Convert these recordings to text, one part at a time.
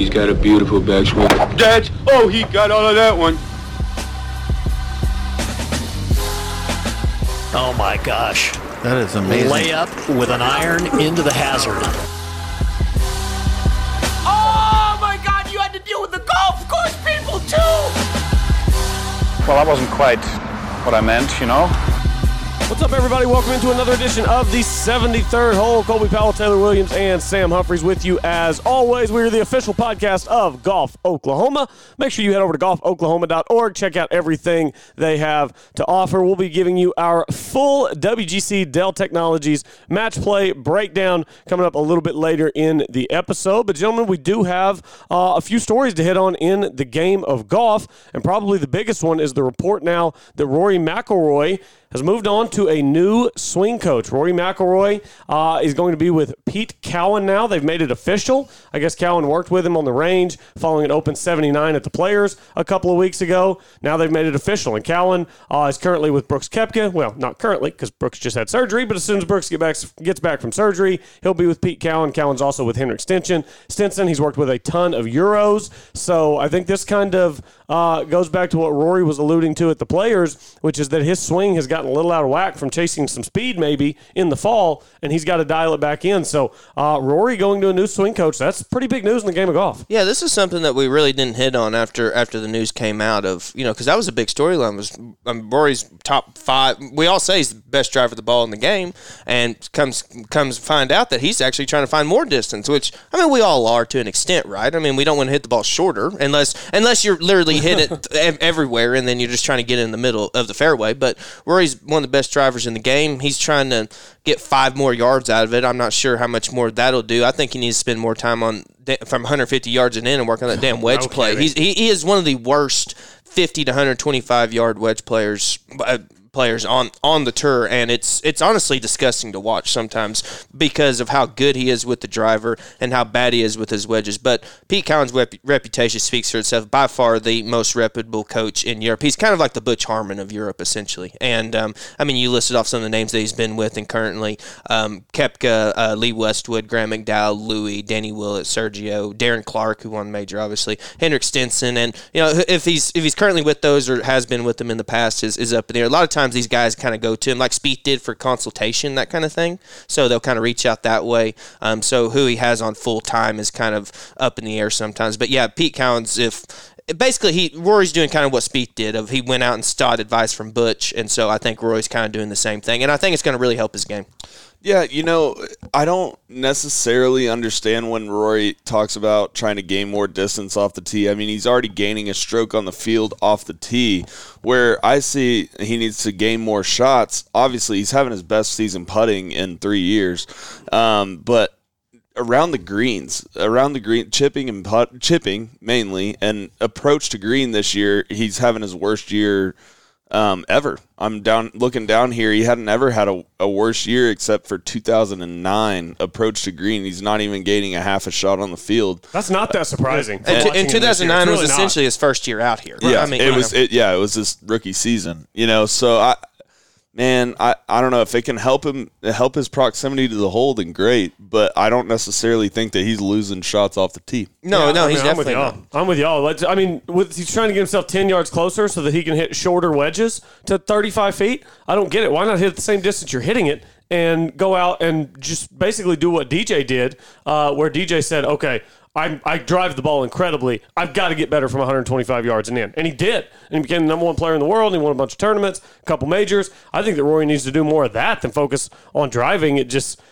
He's got a beautiful backswing. That's, oh, he got all of that one. Oh my gosh. That is amazing. Layup with an iron into the hazard. Oh my god, you had to deal with the golf course people too! Well, that wasn't quite what I meant, you know. What's up, everybody? Welcome into another edition of the 73rd hole. Colby Powell, Taylor Williams, and Sam Humphreys with you as always. We're the official podcast of Golf Oklahoma. Make sure you head over to golfoklahoma.org. Check out everything they have to offer. We'll be giving you our full WGC Dell Technologies match play breakdown coming up a little bit later in the episode. But, gentlemen, we do have uh, a few stories to hit on in the game of golf. And probably the biggest one is the report now that Rory McIlroy has moved on to a new swing coach. Rory McIlroy uh, is going to be with Pete Cowan now. They've made it official. I guess Cowan worked with him on the range following an Open 79 at the Players a couple of weeks ago. Now they've made it official, and Cowan uh, is currently with Brooks Koepka. Well, not currently because Brooks just had surgery, but as soon as Brooks get back, gets back from surgery, he'll be with Pete Cowan. Cowan's also with Henrik Stenson. Stenson, he's worked with a ton of Euros. So I think this kind of uh, goes back to what Rory was alluding to at the Players, which is that his swing has gotten a little out of whack from chasing some speed maybe in the fall, and he's got to dial it back in. So uh, Rory going to a new swing coach, that's pretty big news in the game of golf. Yeah, this is something that we really didn't hit on after after the news came out of you know because that was a big storyline was um, Rory's top five. We all say he's the best driver of the ball in the game, and comes comes find out that he's actually trying to find more distance. Which I mean, we all are to an extent, right? I mean, we don't want to hit the ball shorter unless unless you're literally hit it everywhere, and then you're just trying to get in the middle of the fairway. But Rory's one of the best drivers in the game. He's trying to get five more yards out of it. I'm not sure how much more that'll do. I think he needs to spend more time on from 150 yards and in and work on that damn wedge play. He's, he, he is one of the worst 50 to 125 yard wedge players. Uh, Players on on the tour, and it's it's honestly disgusting to watch sometimes because of how good he is with the driver and how bad he is with his wedges. But Pete Cowan's rep- reputation speaks for itself. By far, the most reputable coach in Europe. He's kind of like the Butch Harmon of Europe, essentially. And um, I mean, you listed off some of the names that he's been with and currently um, Koepka, uh, Lee Westwood, Graeme McDowell, Louis, Danny Willett, Sergio, Darren Clarke, who won major, obviously, Henrik Stenson, and you know if he's if he's currently with those or has been with them in the past is, is up in there. A lot of times times these guys kind of go to him, like Spieth did for consultation, that kind of thing. So they'll kind of reach out that way. Um, so who he has on full time is kind of up in the air sometimes. But yeah, Pete Cowan's if basically he Rory's doing kind of what Spieth did of he went out and sought advice from Butch, and so I think Rory's kind of doing the same thing, and I think it's going to really help his game. Yeah, you know, I don't necessarily understand when Rory talks about trying to gain more distance off the tee. I mean, he's already gaining a stroke on the field off the tee, where I see he needs to gain more shots. Obviously, he's having his best season putting in three years, um, but around the greens, around the green, chipping and put, chipping mainly, and approach to green this year, he's having his worst year um, ever. I'm down looking down here. He hadn't ever had a, a worse year except for 2009 approach to green. He's not even gaining a half a shot on the field. That's not that surprising. Uh, and, 2009 was really essentially not. his first year out here. Yeah, I mean, it was. It, yeah, it was his rookie season. You know, so I man, I, I don't know if it can help him help his proximity to the hole, then great. But I don't necessarily think that he's losing shots off the tee. No, yeah, no, I he's mean, definitely I'm with y'all. I'm with y'all. Let's, I mean, with, he's trying to get himself ten yards closer so that he can hit shorter wedges to 35 feet. I don't get it. Why not hit the same distance you're hitting it? And go out and just basically do what DJ did, uh, where DJ said, "Okay, I, I drive the ball incredibly. I've got to get better from 125 yards and in. And he did. And he became the number one player in the world. And he won a bunch of tournaments, a couple majors. I think that Rory needs to do more of that than focus on driving. It just,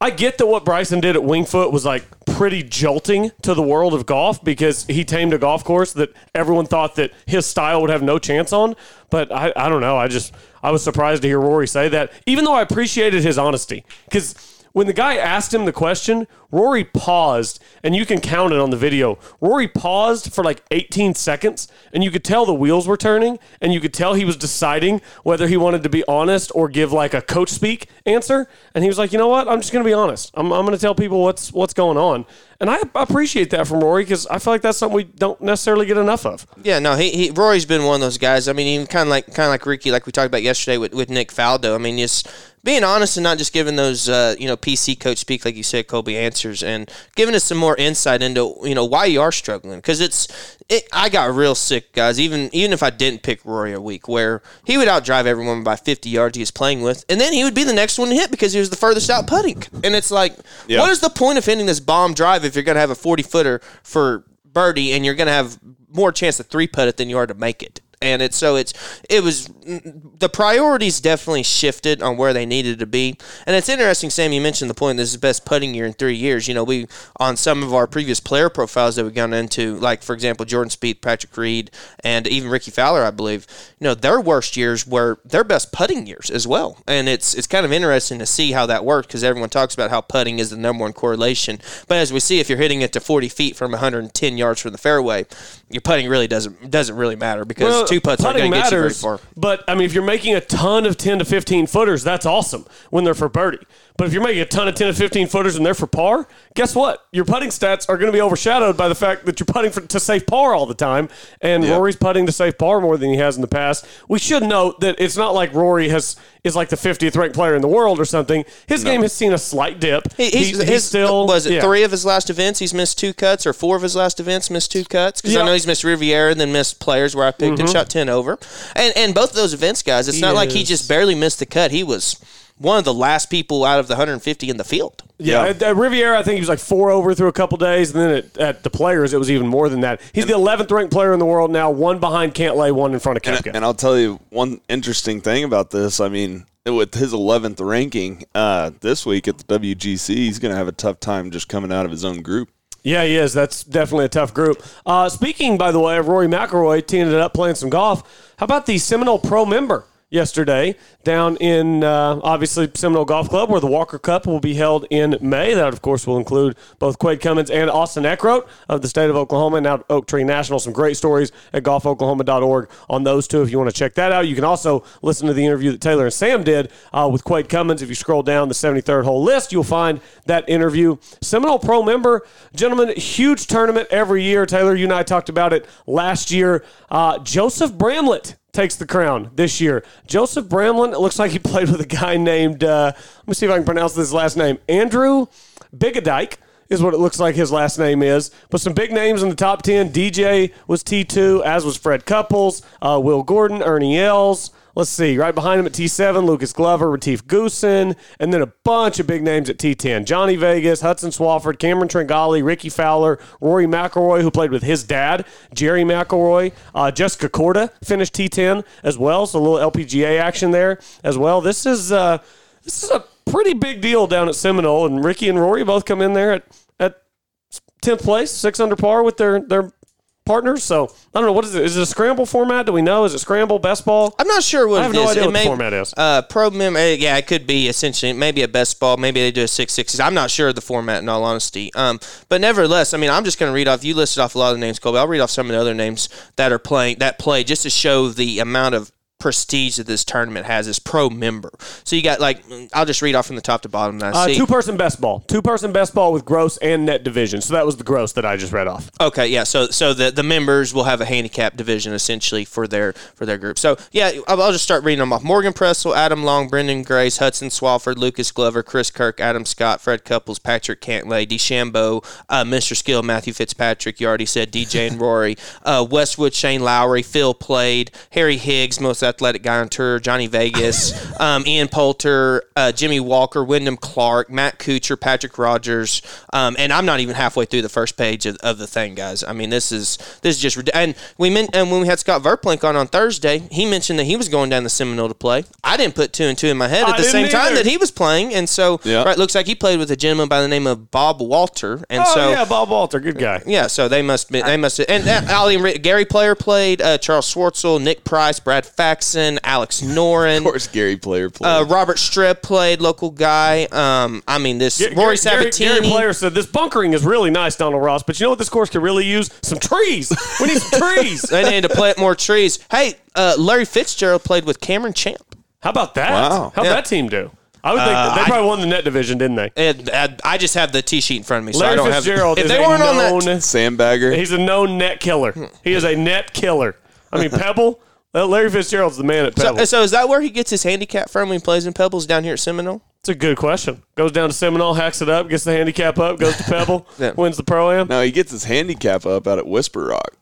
I get that what Bryson did at Wingfoot was like pretty jolting to the world of golf because he tamed a golf course that everyone thought that his style would have no chance on. But I, I don't know. I just, I was surprised to hear Rory say that, even though I appreciated his honesty. Because when the guy asked him the question, Rory paused, and you can count it on the video. Rory paused for like 18 seconds, and you could tell the wheels were turning, and you could tell he was deciding whether he wanted to be honest or give like a coach speak answer. And he was like, you know what? I'm just going to be honest. I'm, I'm going to tell people what's what's going on. And I appreciate that from Rory because I feel like that's something we don't necessarily get enough of. Yeah, no, he, he Rory's been one of those guys. I mean, even kind of like kind of like Rickie, like we talked about yesterday with, with Nick Faldo. I mean, just being honest and not just giving those uh, you know PC coach speak like you said, Kobe answers, and giving us some more insight into you know why you are struggling because it's it, I got real sick, guys. Even even if I didn't pick Rory a week, where he would outdrive everyone by 50 yards he was playing with, and then he would be the next one to hit because he was the furthest out putting. And it's like, Yeah. what is the point of hitting this bomb drive if you're going to have a 40 footer for birdie and you're going to have more chance to three putt it than you are to make it? And it's so it's it was mm, the priorities definitely shifted on where they needed to be. And it's interesting, Sam. You mentioned the point. This is best putting year in three years. You know, we on some of our previous player profiles that we've gone into, like for example, Jordan Spieth, Patrick Reed, and even Rickie Fowler, I believe. You know, their worst years were their best putting years as well. And it's it's kind of interesting to see how that worked because everyone talks about how putting is the number one correlation. But as we see, if you're hitting it to 40 feet from 110 yards from the fairway, your putting really doesn't doesn't really matter because two putts putting get you very matters. But I mean, if you're making a ton of 10 to 15 footers, that's awesome when they're for birdie. But if you're making a ton of 10 to 15 footers and they're for par, guess what? Your putting stats are going to be overshadowed by the fact that you're putting for, to safe par all the time. And Rory's putting to safe par more than he has in the past. We should note that it's not like Rory has is like the 50th ranked player in the world or something. His game has seen a slight dip. He, he's, He's- he's still was it yeah. three of his last events he's missed two cuts or four of his last events missed two cuts because Yeah. Mm-hmm. I know he's missed Riviera and then missed players where I picked and shot ten over and and both of those events guys it's He not like he just barely missed the cut he was one of the last people out of the 150 in the field Yeah, At, at Riviera, I think he was like four over through a couple days, and then at, at the Players, it was even more than that. He's the 11th ranked player in the world now, one behind Cantlay, one in front of And, and I'll tell you one interesting thing about this. I mean, with his 11th ranking uh, this week at the WGC, he's going to have a tough time just coming out of his own group. Yeah, he is. That's definitely a tough group. Uh, speaking, by the way, of Rory McIlroy teeing it up playing some golf, how about the Seminole Pro member yesterday down in, uh, obviously, Seminole Golf Club, where the Walker Cup will be held in May? That, of course, will include both Quade Cummins and Austin Eckroat of the state of Oklahoma, and now Oak Tree National. Some great stories at golfoklahoma.org on those two if you want to check that out. You can also listen to the interview that Taylor and Sam did uh, with Quade Cummins. If you scroll down the 73rd hole list, you'll find that interview. Seminole Pro member, gentlemen, huge tournament every year. Taylor, you and I talked about it last year. Uh, Joseph Bramlett takes the crown this year. Joseph Bramlett, it looks like he played with a guy named, uh, let me see if I can pronounce this last name, Andrew Bigadike is what it looks like his last name is. But some big names in the top 10. DJ was T2, as was Fred Couples, uh, Will Gordon, Ernie Els. Let's see, right behind him at T7, Lucas Glover, Retief Goosen, and then a bunch of big names at T10. Johnny Vegas, Hudson Swafford, Cameron Tringali, Rickie Fowler, Rory McIlroy, who played with his dad, Gerry McIlroy. Uh, Jessica Korda finished T10 as well, so a little LPGA action there as well. This is uh, this is a pretty big deal down at Seminole, and Rickie and Rory both come in there at at tenth place, six under par with their their partners. So I don't know what is it. Is it a scramble format? Do we know? Is it scramble best ball? I'm not sure what I have it no is. idea It what the format is. Uh, pro mem, uh, yeah, it could be essentially maybe a best ball. Maybe they do a six sixes. I'm not sure of the format in all honesty. Um, but nevertheless, I mean, I'm just going to read off. You listed off a lot of the names, Colby. I'll read off some of the other names that are playing that play just to show the amount of prestige that this tournament has as pro member. So you got like I'll just read off from the top to bottom. That I Uh, see. two person best ball. Two person best ball with gross and net division. So that was the gross that I just read off. Okay, yeah. So so the, the members will have a handicap division essentially for their for their group. So yeah, I'll, I'll just start reading them off. Morgan Pressel, Adam Long, Branden Grace, Hudson Swafford, Lucas Glover, Chris Kirk, Adam Scott, Fred Couples, Patrick Cantlay, DeChambeau, uh, Mr. Skill, Matthew Fitzpatrick. You already said DJ and Rory, uh, Westwood, Shane Lowry, Phil Played, Harry Higgs, most athletic guy on tour, Johnny Vegas, um, Ian Poulter, uh, Jimmy Walker, Wyndham Clark, Matt Kuchar, Patrick Rogers, um, and I'm not even halfway through the first page of, of the thing, guys. I mean, this is this is just rid- and we meant and when we had Scott Verplank on on Thursday, he mentioned that he was going down the Seminole to play. I didn't put two and two in my head I at the didn't same time that he was playing, and so Yeah. right looks like he played with a gentleman by the name of Bob Walter, and Oh so yeah, Bob Walter, good guy. yeah, so they must be. They must. And uh, Ali and Gary Player played. Uh, Charles Schwartzel, Nick Price, Brad Faxon, Alex Noren. Of course, Gary Player played. Uh, Robert Streb played, local guy. Um, I mean, this Gary, Rory Gary, Sabbatini. Gary Player said this bunkering is really nice, Donald Ross. But you know what this course could really use? Some trees. We need some trees. they need to plant more trees. Hey, uh, Larry Fitzgerald played with Cameron Champ. How about that? Wow. How'd Yeah. that team do? I would think Uh, they I- probably won the net division, didn't they? And, uh, I just have the T sheet in front of me, so I Larry don't have. Fitzgerald If is they a weren't on known. that, Sandbagger. He's a known net killer. He is a net killer. I mean, Pebble. Well, Larry Fitzgerald's the man at Pebble. so, so is that where he gets his handicap from when he plays in Pebbles down here at Seminole? It's a good question. Goes down to Seminole, hacks it up, gets the handicap up, goes to Pebble, Yeah. wins the pro am. no, he gets his handicap up out at Whisper Rock.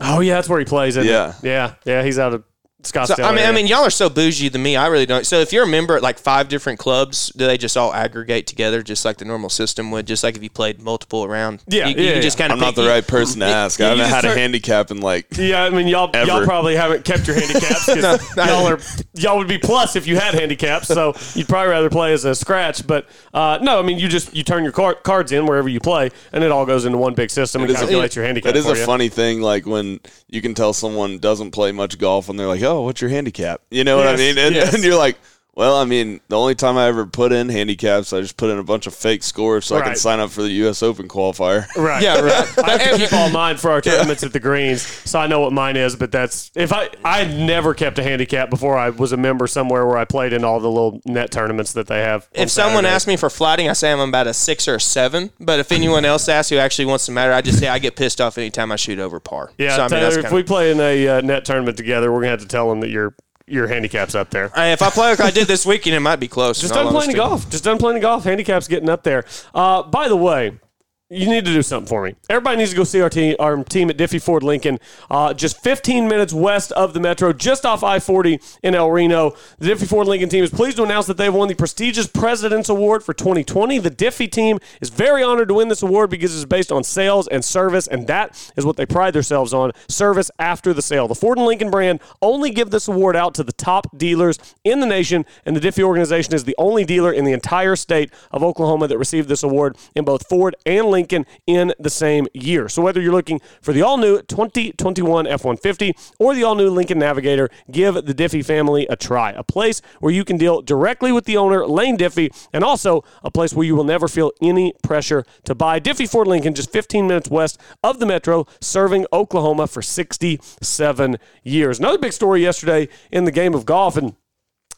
Oh yeah, that's where he plays. Isn't Yeah. it? yeah, yeah. He's out of Scottsdale. So, I mean, I mean, y'all are so bougie than me. I really don't. So, if you're a member at like five different clubs, do they just all aggregate together, just like the normal system would? Just like if you played multiple around, Yeah, you, yeah, you yeah. just kind of. I'm not the right person to ask. I you haven't just had a handicap in like. Yeah, I mean, y'all y'all probably haven't kept your handicaps. 'cause y'all are y'all would be plus if you had handicaps. So you'd probably rather play as a scratch. But uh, no, I mean, you just you turn your car- cards in wherever you play, and it all goes into one big system and is a- calculates your handicap. That is for a you. funny thing, like when you can tell someone doesn't play much golf and they're like, "Oh, Oh, what's your handicap?" You know what I mean? And, yes. and you're like, "Well, I mean, the only time I ever put in handicaps, I just put in a bunch of fake scores so I can sign up for the U.S. Open qualifier." Right. Yeah, right. I have to keep all mine for our tournaments at the greens, so I know what mine is. But that's if I I never kept a handicap before I was a member somewhere where I played in all the little net tournaments that they have. If someone Saturday. asks me for flighting, I say I'm about a six or a seven. But if anyone else asks who actually wants to matter, I just say I get pissed off anytime I shoot over par. yeah, so, I mean, Taylor, that's if kinda- we play in a uh, net tournament together, we're gonna have to tell them that your your handicap's up there. Hey, if I play like I did this weekend, it might be close. Just done playing honesty. golf. Just done playing golf. Handicap's getting up there. Uh, by the way, you need to do something for me. Everybody needs to go see our team, our team at Diffie Ford Lincoln, uh, just 15 minutes west of the metro, just off I 40 in El Reno. The Diffie Ford Lincoln team is pleased to announce that they've won the prestigious President's Award for 2020. The Diffie team is very honored to win this award because it's based on sales and service, and that is what they pride themselves on service after the sale. The Ford and Lincoln brand only give this award out to the top dealers in the nation, and the Diffie organization is the only dealer in the entire state of Oklahoma that received this award in both Ford and Lincoln in the same year. So whether you're looking for the all-new 2021 F-150 or the all-new Lincoln Navigator, give the Diffie family a try. A place where you can deal directly with the owner, Lane Diffie, and also a place where you will never feel any pressure to buy. Diffie Ford Lincoln, just 15 minutes west of the metro, serving Oklahoma for 67 years. Another big story yesterday in the game of golf, and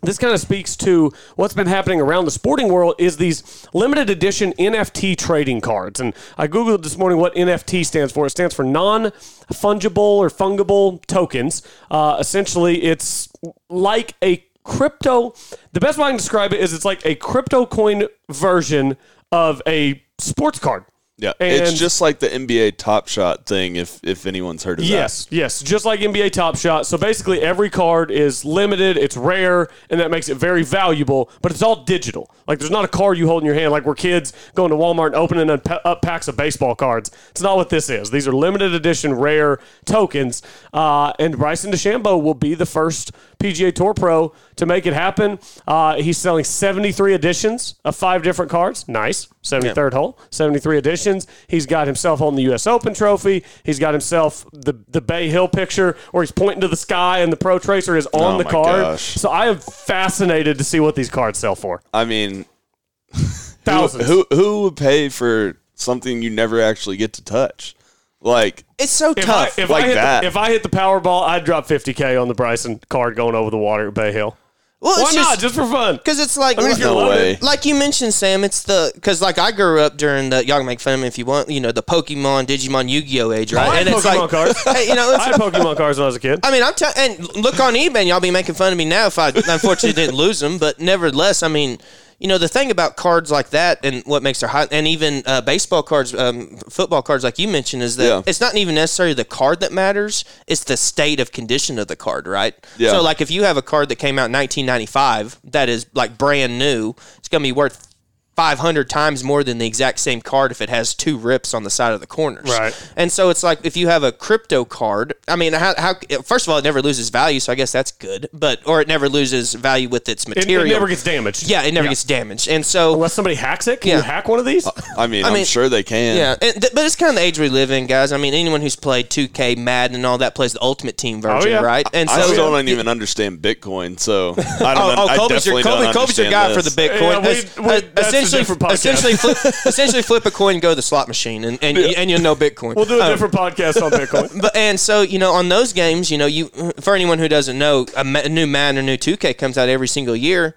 this kind of speaks to what's been happening around the sporting world is these limited edition NFT trading cards. And I Googled this morning what NFT stands for. It stands for non fungible or fungible tokens. Uh, essentially, it's like a crypto. The best way I can describe it is it's like a crypto coin version of a sports card. Yeah, And- it's just like the NBA Top Shot thing. If if anyone's heard of Yes, yes, just like NBA Top Shot. So basically, every card is limited, it's rare, and that makes it very valuable. But it's all digital. Like there's not a card you hold in your hand, like we're kids going to Walmart and opening up packs of baseball cards. It's not what this is. These are limited edition, rare tokens. Uh, and Bryson DeChambeau will be the first PGA Tour pro to make it happen. Uh, he's selling 73 editions of five different cards. Nice. 73rd hole, 73 editions. He's got himself holding the U.S. Open trophy. He's got himself the, the Bay Hill picture where he's pointing to the sky and the Pro Tracer is on Oh the card. gosh. So I am fascinated to see what these cards sell for. I mean, who, Thousands. who who would pay for something you never actually get to touch? Like It's so if tough. I, if like I hit that. The, if I hit the Powerball, I'd drop 50K on the Bryson card going over the water at Bay Hill. Well, Why it's not? just Just for fun. because it's like I mean, if no loaded- way. like you mentioned, Sam, it's the because like I grew up during the y'all can make fun of me if you want, you know, the Pokemon, Digimon, Yu-Gi-Oh age, right? I had and it's Pokemon like, cards. hey, you know, I had Pokemon cards when I was a kid. I mean, I'm telling, and look on eBay, and y'all be making fun of me now if I unfortunately didn't lose them, but nevertheless, I mean. You know the thing about cards like that, and what makes their hot, and even uh, baseball cards, um, football cards, like you mentioned, is that Yeah. it's not even necessarily the card that matters; it's the state of condition of the card, right? Yeah. So, like, if you have a card that came out in 1995 that is like brand new, it's going to be worth 500 times more than the exact same card if it has two rips on the side of the corners. Right. And so it's like if you have a crypto card, I mean, how, how first of all, it never loses value, so I guess that's good. But or it never loses value with its material. it never gets damaged. yeah, it never gets damaged. And so Unless somebody hacks it. Can Yeah. you hack one of these? I mean, I mean- am sure they can. yeah, and th- but it's kind of the age we live in, guys. I mean, anyone who's played 2K, Madden, and all that plays the Ultimate Team version, yeah. right? And I so still don't even understand Bitcoin, so I don't. Oh, oh Kobe's your, definitely Kobe, Kobe's your understand guy for the Bitcoin. Yeah, we- we- uh, that's a essentially, essentially, flip, essentially, flip a coin, go to the slot machine, and and, and you'll know Bitcoin. We'll do a Um, different podcast on Bitcoin. But and so you know on those games, you know you for anyone who doesn't know, a new Madden or new 2K comes out every single year.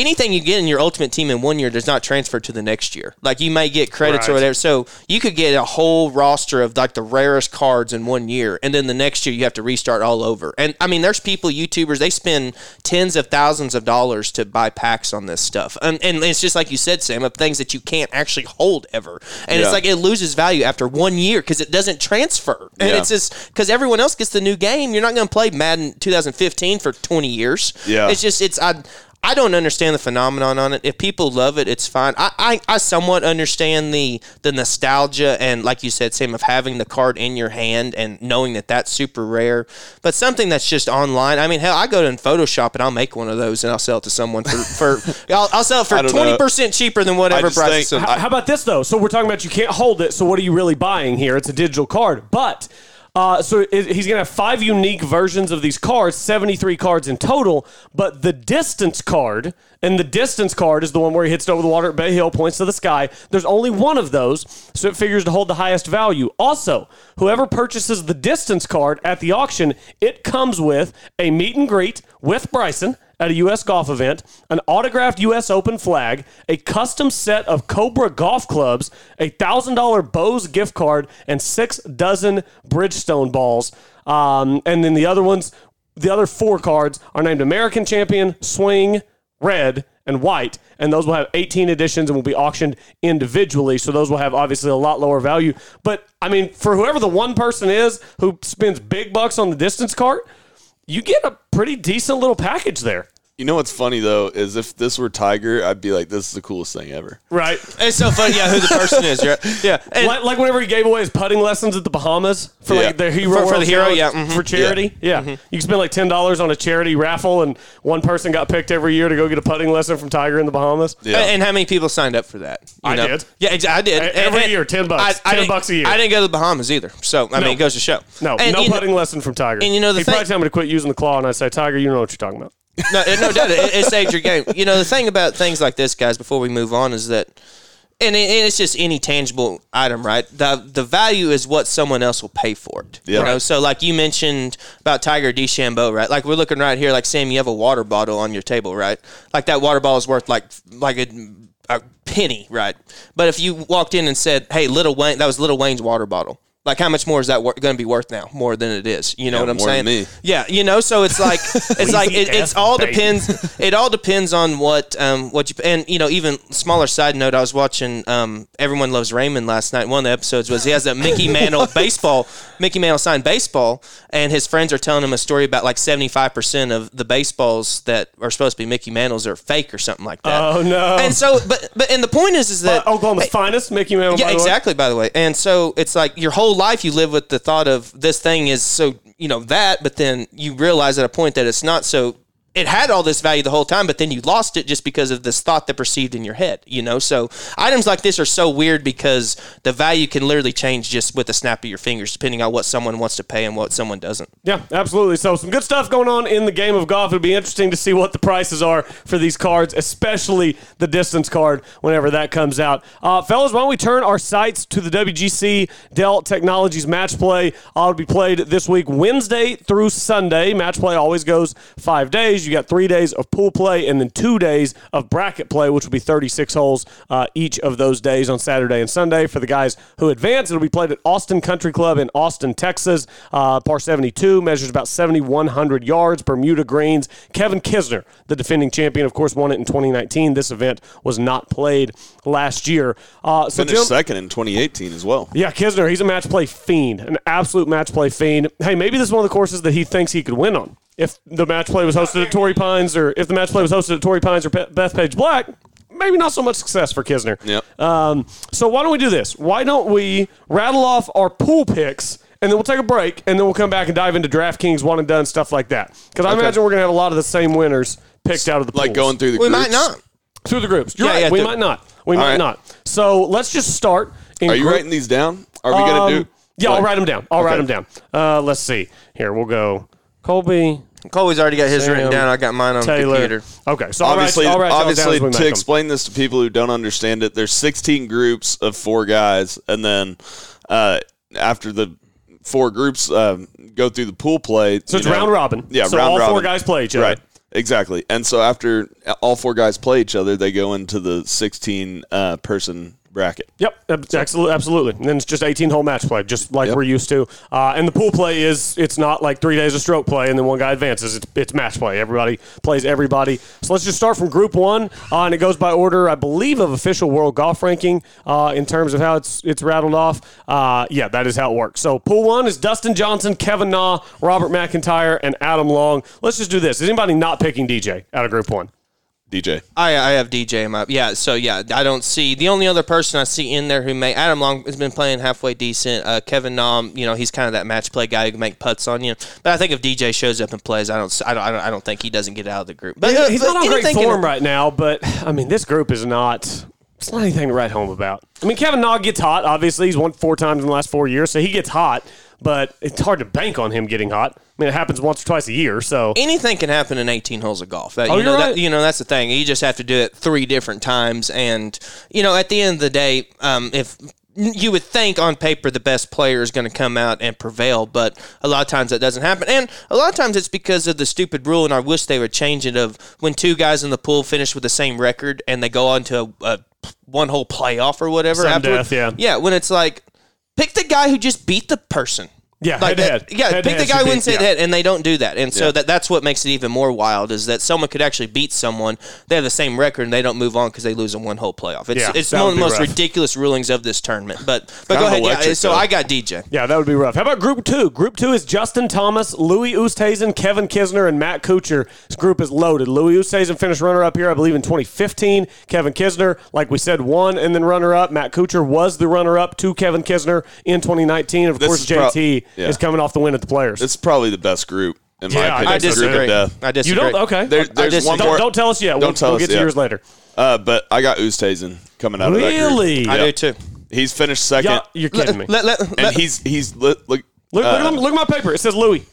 Anything you get in your ultimate team in one year does not transfer to the next year. Like you may get credits or whatever. So you could get a whole roster of like the rarest cards in one year, and then the next year you have to restart all over. And I mean, there's people, YouTubers, they spend tens of thousands of dollars to buy packs on this stuff, and, and it's just like you said, Sam, of things that you can't actually hold ever, and Yeah. it's like it loses value after one year because it doesn't transfer, and Yeah. it's just because everyone else gets the new game. You're not going to play Madden 2015 for 20 years. Yeah. it's just it's I. I don't understand the phenomenon on it. If people love it, it's fine. I, I, I somewhat understand the the nostalgia and, like you said, Sam, of having the card in your hand and knowing that that's super rare. But something that's just online. I mean, hell, I go to Photoshop and I'll make one of those and I'll sell it to someone for, for I'll, I'll sell it for I don't know. twenty percent cheaper than whatever price. think- it's in. How, how about this though? So we're talking about you can't hold it. So what are you really buying here? It's a digital card, but. Uh, so he's going to have five unique versions of these cards, 73 cards in total. But the distance card, and the distance card is the one where he hits it over the water at Bay Hill, points to the sky. There's only one of those, so it figures to hold the highest value. Also, whoever purchases the distance card at the auction, it comes with a meet and greet with Bryson at a U.S. golf event, an autographed U.S. Open flag, a custom set of Cobra golf clubs, a thousand dollar Bose gift card, and six dozen Bridgestone balls. Um, and then the other ones, the other four cards are named American Champion, Swing, Red, and White, and those will have 18 editions and will be auctioned individually. So those will have obviously a lot lower value. But I mean, for whoever the one person is who spends big bucks on the distance cart, you get a pretty decent little package there. You know what's funny though is if this were Tiger, I'd be like, "This is the coolest thing ever." Right. It's so funny, yeah, who the person is, right? Yeah, and, like, like whenever he gave away his putting lessons at the Bahamas for Yeah. like the hero For- for the hero, Challenge yeah, mhm. for charity. Yeah, you can spend like ten dollars on a charity raffle, and one person got picked every year to go get a putting lesson from Tiger in the Bahamas. Yeah. And how many people signed up for that? You I know? did. Yeah, ex- I did. Every And- year, 10 bucks. I, I 10 didn't- bucks a year. I didn't go to the Bahamas either. So I No. mean, it goes to show. No, And, no you know- putting lesson from Tiger. and you know the he thing- probably tell me to quit using the claw, and I say, Tiger, you know what you're talking about. No, no doubt, it, it saved your game. You know, the thing about things like this, guys, before we move on, is that, and, it, and it's just any tangible item, right? The the value is what someone else will pay for it. Yeah. You know, so like you mentioned about Tiger DeChambeau, right? Like we're looking right here, like Sam, you have a water bottle on your table, right? Like that water bottle is worth like like a, a penny, right? But if you walked in and said, "Hey, Lil Wayne," that was Lil Wayne's water bottle. Like how much more is that wor- going to be worth now? More than it is. You know Yeah, what I'm more saying? than me. Yeah, you know, so it's like it's like it, it's all baby. depends. It all depends on what um what you and you know even smaller side note. I was watching um Everyone Loves Raymond last night. One of the episodes was he has a Mickey Mantle baseball, Mickey Mantle signed baseball, and his friends are telling him a story about like seventy five percent of the baseballs that are supposed to be Mickey Mantles are fake or something like that. Oh, no. And so, but but and the point is is that Uh, Oklahoma's finest, Mickey Mantle. yeah, by the way. exactly. By the way, and so it's like your whole life you live with the thought of this thing is so you know that, but then you realize at a point that it's not so. It had all this value the whole time, but then you lost it just because of this thought that perceived in your head. You know, so items like this are so weird because the value can literally change just with a snap of your fingers, depending on what someone wants to pay and what someone doesn't. Yeah, absolutely. So some good stuff going on in the game of golf. It'll be interesting to see what the prices are for these cards, especially the distance card whenever that comes out. Uh, fellas, why don't we turn our sights to the WGC Dell Technologies match play? Uh, it'll be played this week, Wednesday through Sunday. Match play always goes five days. You got three days of pool play and then two days of bracket play, which will be 36 holes uh, each of those days on Saturday and Sunday. For the guys who advance, it'll be played at Austin Country Club in Austin, Texas. Uh, par 72 measures about 7,100 yards, Bermuda greens. Kevin Kisner, the defending champion, of course, won it in 2019. This event was not played last year. Uh, so, Finished Jim, second in 2018 as well. yeah, Kisner, he's a match play fiend, an absolute match play fiend. Hey, maybe this is one of the courses that he thinks he could win on. If the match play was hosted at Torrey Pines, or if the match play was hosted at Torrey Pines or Pe- Bethpage Black, maybe not so much success for Kisner. Yep. Um, so why don't we do this? Why don't we rattle off our pool picks, and then we'll take a break, and then we'll come back and dive into DraftKings one and done stuff like that. Because I imagine we're gonna have a lot of the same winners picked out of the Like pools. going through the We groups. might not. through the groups. You're Yeah, right. yeah, we through- might not. We might right. not. So let's just start. In Are you group- writing these down? Are we gonna um, do? Yeah, I'll like- write them down. I'll write them down. Uh, let's see. Here, we'll go Colby, Colby's already got his Sam, written down. I got mine on the Taylor. computer. Okay, so I'll Obviously, write, I'll write y'all down obviously, as we make to 'em. explain this to people who don't understand it, there's 16 groups of four guys, and then uh, after the four groups um, go through the pool play, So it's know- round robin. Yeah, so round all four guys play each other. Right. Exactly. And so after all four guys play each other, they go into the 16 uh, person bracket. Yep, absolutely, absolutely. And then it's just 18 hole match play, just like Yep. we're used to. Uh, and the pool play is it's not like three days of stroke play and then one guy advances. It's, it's match play. Everybody plays everybody. So let's just start from Group One, uh, and it goes by order, I believe, of official world golf ranking uh, in terms of how it's it's rattled off. Uh, yeah, that is how it works. So Pool One is Dustin Johnson, Kevin Na, Robert McIntyre, and Adam Long. Let's just do this. Is anybody not picking DJ out of Group One? DJ. I, I have DJ in my yeah. So yeah, I don't see the only other person I see in there who may Adam Long has been playing halfway decent. Uh, Kevin Nom, you know, he's kind of that match play guy who can make putts on you. But I think if DJ shows up and plays, I don't I don't I don't, I don't think he doesn't get out of the group. But uh, he's but not on great form right now, but I mean, this group is not. It's not anything to write home about. I mean, Kevin Nog gets hot. Obviously, he's won four times in the last four years, so he gets hot. But it's hard to bank on him getting hot. I mean, it happens once or twice a year. So anything can happen in 18 holes of golf. That, Oh, you know, you're that, right. you know that's the thing. You just have to do it three different times, and you know, at the end of the day, um, if you would think on paper the best player is going to come out and prevail, but a lot of times that doesn't happen, and a lot of times it's because of the stupid rule. And I wish they would change it of when two guys in the pool finish with the same record and they go on to a, a one hole playoff or whatever. Afterward. death, yeah. yeah. When it's like pick the guy who just beat the person. Yeah, like head-to-head. Yeah, Head-to-head pick the guy who wins head yeah. to head, and they don't do that, and so that that's what makes it even more wild is that someone could actually beat someone. They have the same record, and they don't move on because they lose in one whole playoff. It's Yeah, it's one of the most rough. ridiculous rulings of this tournament. But but go ahead. Yeah, so though. I got DJ. Yeah, that would be rough. How about Group Two? Group Two is Justin Thomas, Louis Oosthuizen, Kevin Kisner, and Matt Kuchar. This group is loaded. Louis Oosthuizen finished runner-up here, I believe, in 2015. Kevin Kisner, like we said, won and then runner-up. Matt Kuchar was the runner-up to Kevin Kisner in 2019. Of This course, JT yeah. is coming off the win at the Players. It's probably the best group in Yeah, my I opinion. I It's the group disagree. of death. I you disagree. don't? Okay. There, there's disagree. one don't, more. don't tell us yet. Don't we'll, tell we'll us get to yet. yours later. Uh, but I got Oosthuizen coming out of that group. Really? I Yeah. do too. He's finished second, Yeah, you're kidding me. Let, let, and he's he's li- look. Look, uh, look, at, look at my paper. It says Louis. It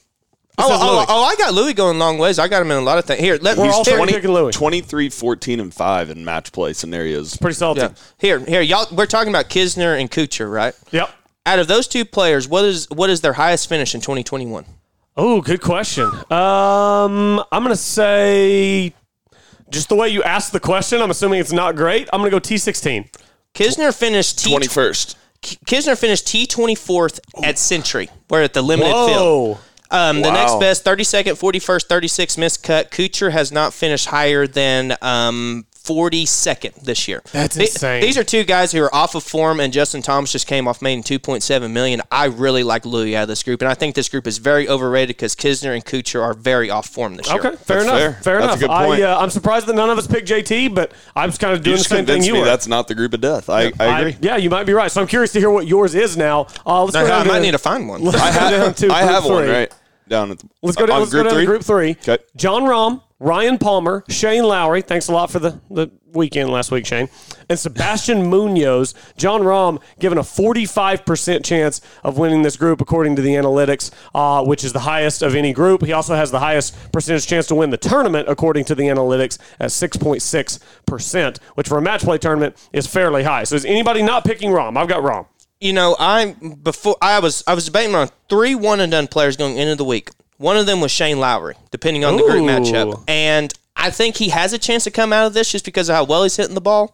oh, oh, oh, I got Louis going long ways. I got him in a lot of things. Here, let We're he's all twenty- picking Louis. 23, 14, and 5 in match play scenarios. Pretty solid. Yeah. Here, here, y'all. We're talking about Kisner and Kuchar, right? Yep. Out of those two players, what is what is their highest finish in 2021? Oh, good question. Um, I'm gonna say just the way you asked the question. I'm assuming it's not great. I'm gonna go T16. Kisner finished T 21st. Kisner finished T twenty fourth at Sentry. We're at the limited field. Whoa. Um, the Wow. next best, thirty second, forty first, thirty six cut. Kuchar has not finished higher than um, forty second this year. That's The- insane. These are two guys who are off of form, and Justin Thomas just came off making two point seven million. I really like Louis out of this group, and I think this group is very overrated because Kisner and Kuchar are very off form this year. Okay, fair That's enough. fair. Fair, That's a enough. good point. I, uh, I'm surprised that none of us picked JT, but I was kind of doing the just same thing you me were. that's not the group of death. I, I agree. yeah, you might be right. So I'm curious to hear what yours is now. Uh, let's go I, down I to, might need to find one. let's I go down have, to I group have one right down at the, Let's go down, on let's go down three. to group three. Okay. Jon Rahm, Ryan Palmer, Shane Lowry. Thanks a lot for the, the weekend last week, Shane. And Sebastian Munoz. Jon Rahm given a 45% chance of winning this group according to the analytics, uh, which is the highest of any group. He also has the highest percentage chance to win the tournament according to the analytics at 6.6%, which for a match play tournament is fairly high. So is anybody not picking Rahm? I've got Rahm. you know, I before I was I was debating on three one and done players going into the week. One of them was Shane Lowry, depending on the group Ooh. matchup, and I think he has a chance to come out of this just because of how well he's hitting the ball.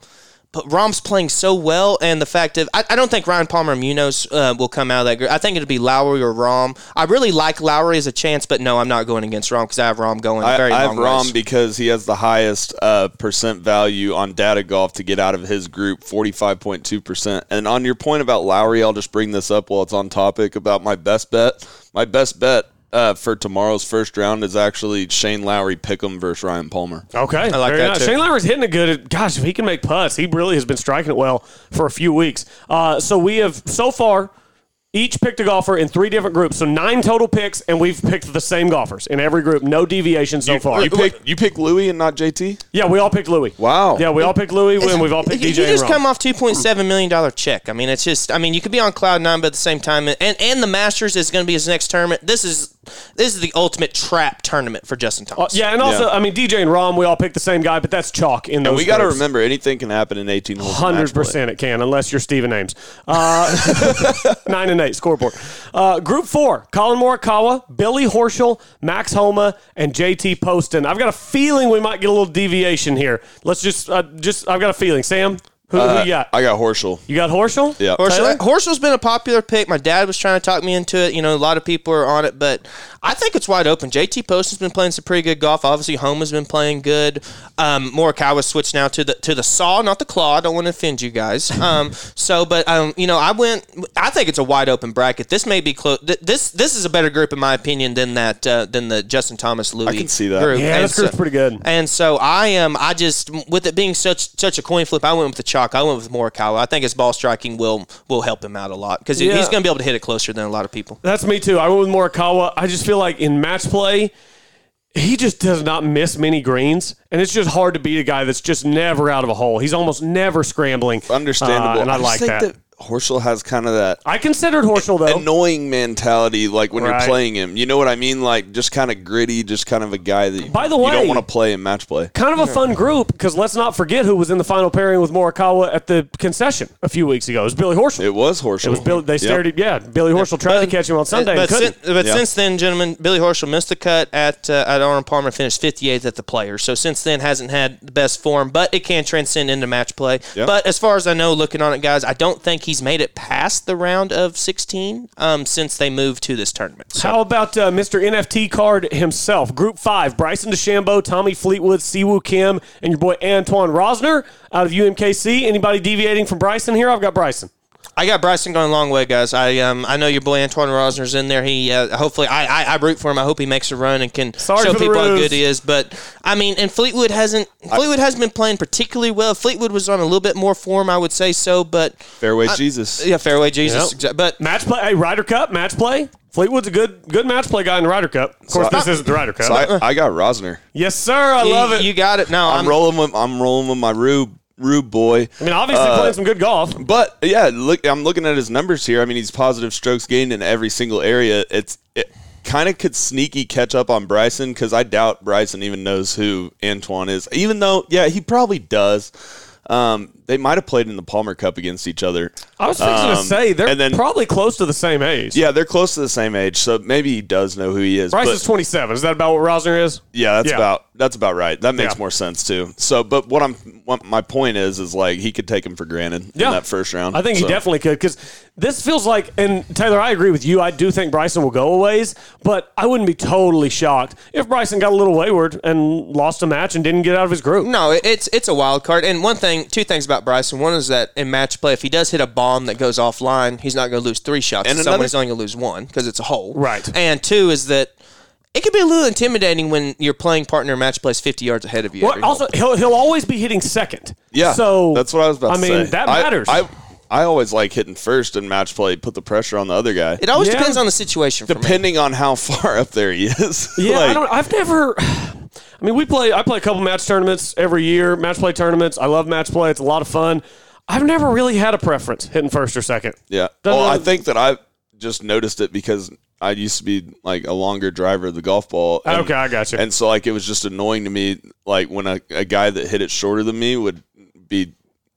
But Rahm's playing so well, and the fact of I, I don't think Ryan Palmer and Munoz uh, will come out of that group. I think it'll be Lowry or Rahm. I really like Lowry as a chance, but no, I'm not going against Rahm because I have Rahm going I, very I have Rahm because he has the highest uh, percent value on data golf to get out of his group, 45.2%. And on your point about Lowry, I'll just bring this up while it's on topic about my best bet. My best bet uh, for tomorrow's first round is actually Shane Lowry Pick'em versus Ryan Palmer. Okay, I like Very that nice. too. Shane Lowry's hitting a good. Gosh, if he can make putts, he really has been striking it well for a few weeks. Uh, so we have so far each picked a golfer in three different groups. So nine total picks, and we've picked the same golfers in every group. No deviation so far. You pick you pick Louis and not JT? yeah, we all picked Louis. Wow. Yeah, we all picked Louis, and we've all picked You, DJ. you just and come off two point seven million dollar check. I mean, it's just. I mean, you could be on cloud nine, but at the same time, and and the Masters is going to be his next tournament. This is this is the ultimate trap tournament for Justin Uh, Thomas. yeah, and also, Yeah. I mean, DJ and Rahm, we all picked the same guy, but that's chalk in those. And we got to remember, anything can happen in 18 holes. Hundred percent, it can, unless you're Stephen Ames. Uh, nine and eight scoreboard. Uh, group four: Collin Morikawa, Billy Horschel, Max Homa, and JT Poston. I've got a feeling we might get a little deviation here. Let's just, uh, just, I've got a feeling. Sam, who, who you got? I got Horschel. you got Horschel? Yeah. Taylor? Horschel, Horschel's been a popular pick. My dad was trying to talk me into it. You know, a lot of people are on it, but I think it's wide open. JT Poston's been playing some pretty good golf. Obviously, Homa's been playing good. Um, Morikawa switched now to the to the saw, not the claw. I don't want to offend you guys. Um, so, but um, you know, I went. I think it's a wide open bracket. This may be close. Th- this this is a better group in my opinion than that uh, than the Justin Thomas Louis. I can see that. Group. Yeah, And this group's pretty good. and so I am. I just with it being such such a coin flip, I went with the chalk. I went with Morikawa. I think his ball striking will will help him out a lot because Yeah. he's going to be able to hit it closer than a lot of people. That's me too. I went with Morikawa. I just feel like in match play, he just does not miss many greens, and it's just hard to beat a guy that's just never out of a hole. He's almost never scrambling. Understandable. Uh, and I, just like think that. Horschel has kind of that I considered Horschel though. annoying mentality, like when Right. you're playing him. You know what I mean? Like just kind of gritty, just kind of a guy that By the way, you way- don't want to play in match play. kind of a fun group because let's not forget who was in the final pairing with Morikawa at the concession a few weeks ago. It was Billy Horschel. It was Horschel. It was Billy. They Yep. stared at yeah. Billy Horschel tried to catch him on Sunday. but and sin- but Yeah. since then, gentlemen, Billy Horschel missed the cut at uh, at Arnold Palmer, finished 58th at the Players. So since then, hasn't had the best form, but it can transcend into match play. Yep. But as far as I know, looking on it, guys, I don't think he's made it past the round of 16 um, since they moved to this tournament. So How about uh, Mr. NFT card himself? Group five: Bryson DeChambeau, Tommy Fleetwood, Siwoo Kim, and your boy Antoine Rozner out of UMKC. Anybody deviating from Bryson here? I've got Bryson. I got Bryson going a long way, guys. I um I know your boy Antoine Rozner's in there. He uh, hopefully I, I I root for him. I hope he makes a run and can Sorry show for the people how good he is. But I mean, and Fleetwood hasn't Fleetwood hasn't been playing particularly well. Fleetwood was on a little bit more form, I would say so. But Fairway Jesus. yeah, fairway Jesus. Yep. exa- But Match play, hey, Ryder Cup, match play. Fleetwood's a good good match play guy in the Ryder Cup. Of course, So I- this isn't the Ryder Cup. So I, I got Rozner. yes, sir. I you, love it. You got it. No, I'm, I'm, rolling with I'm rolling with my Rube Rube boy. I mean, obviously Uh, playing some good golf. But yeah, look, I'm looking at his numbers here. I mean, he's positive strokes gained in every single area. It's it kind of could sneaky catch up on Bryson because I doubt Bryson even knows who Antoine is. Even though, yeah, he probably does. Um, they might have played in the Palmer Cup against each other. I was fixing to um, say they're and then- probably close to the same age. Yeah, they're close to the same age, so maybe he does know who he is. Bryce but- is 27. Is that about what Rozner is? Yeah, that's Yeah. about that's about right. That makes Yeah. more sense too. So, but what I'm what my point is is like he could take him for granted Yeah. in that first round. I think he definitely could because this feels like, and Taylor, I agree with you. I do think Bryson will go a ways, but I wouldn't be totally shocked if Bryson got a little wayward and lost a match and didn't get out of his group. no, it's it's a wild card. And one thing, two things about Bryson. One is that in match play, if he does hit a bomb that goes offline, he's not going to lose three shots. And And someone another- he's only going to lose one because it's a hole. Right. And two is that. It can be a little intimidating when your playing partner match plays 50 yards ahead of you. Well, also, he'll, he'll always be hitting second. Yeah, So that's what I was about I to mean, say. that matters. I, I always like hitting first in match play, put the pressure on the other guy, It always Yeah. depends on the situation. For me. depending on how far up there he is. Yeah, Like, I don't. I've never. I mean, we play. I play a couple match tournaments every year. Match play tournaments. I love match play. It's a lot of fun. I've never really had a preference hitting first or second. Yeah. Doesn't Well, I think that I just noticed it because I used to be like a longer driver of the golf ball. and- Okay, I got you. And so like it was just annoying to me, like when a, a guy that hit it shorter than me would be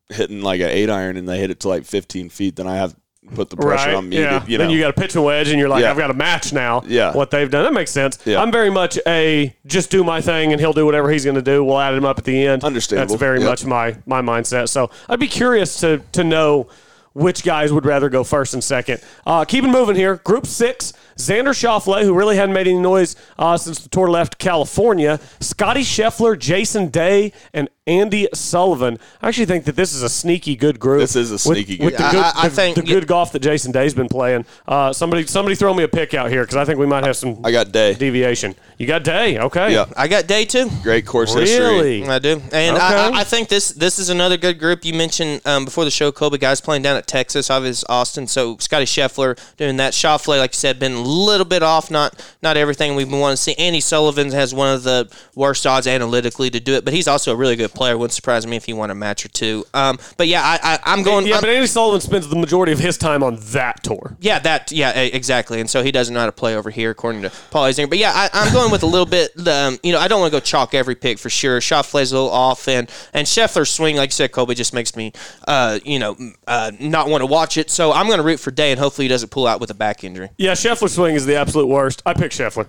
hitting like an eight iron and they hit it to like 15 feet, then I have put the pressure right. on me. yeah. To, you know, then you got to pitch a wedge, and you're like, Yeah. I've got a match now. Yeah. What they've done that makes sense. Yeah. I'm very much a just do my thing, and he'll do whatever he's going to do. We'll add him up at the end. Understandable. That's very Yep. much my my mindset. So I'd be curious to to know. Which guys would rather go first and second? Uh, keeping moving here. Group six: Xander Schauffele, who really hadn't made any noise uh, since the tour left California. Scottie Scheffler, Jason Day, and Andy Sullivan. I actually think that this is a sneaky good group. This is a sneaky with good the group. good, I- I the- think- the good golf that Jason Day's been playing. Uh, somebody, somebody, throw me a pick out here because I think we might have some I got Day. deviation. You got Day, okay? Yeah. I got day too. Great course history. Really? I do, and Okay. I, I, I think this this is another good group. You mentioned um, before the show, Kobe guys playing down at Texas, obviously Austin. So Scotty Scheffler doing that. Schauffele, like you said, been a little bit off. Not not everything we've been wanting to see. Andy Sullivan has one of the worst odds analytically to do it, but he's also a really good player. Wouldn't surprise me if he won a match or two. Um, but yeah, I, I, I'm going. Yeah, I'm- but Andy Sullivan spends the majority of his time on that tour. yeah, that yeah, exactly. And so he doesn't know how to play over here, according to Paul Azinger. But yeah, I, I'm going with a little bit. Um, you know, I don't want to go chalk every pick for sure. Schauffele's a little off, and and Scheffler's swing, like you said, Colby, just makes me, uh, you know, uh, not want to watch it. So I'm going to root for Day, and hopefully he doesn't pull out with a back injury. Yeah, Scheffler's swing is the absolute worst. I picked Scheffler.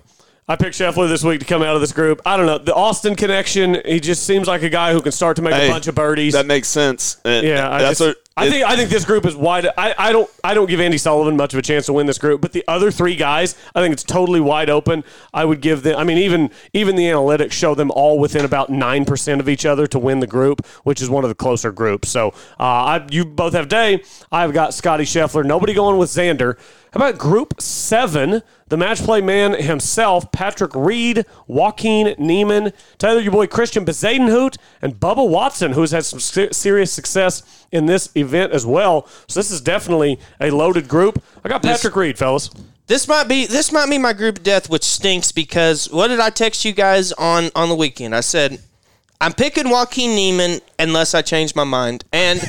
I picked Scheffler this week to come out of this group. I don't know. The Austin connection, he just seems like a guy who can start to make Hey, a bunch of birdies. That makes sense. And Yeah, I, that's just- I think. I think this group is wide. I, I don't. I don't give Andy Sullivan much of a chance to win this group, but the other three guys, I think it's totally wide open. I would give them. I mean, even even the analytics show them all within about nine percent of each other to win the group, which is one of the closer groups. So, uh, I, you both have Day. I've got Scottie Scheffler. Nobody going with Xander. How about Group Seven? The match play man himself, Patrick Reed, Joaquin Niemann, Tyler, your boy Christiaan Bezuidenhout, and Bubba Watson, who's had some se- serious success in this event as well. So this is definitely a loaded group. I got Patrick Reed, fellas. This might be this might be my group of death, which stinks because what did I text you guys on on the weekend? I said I'm picking Joaquin Niemann unless I change my mind, and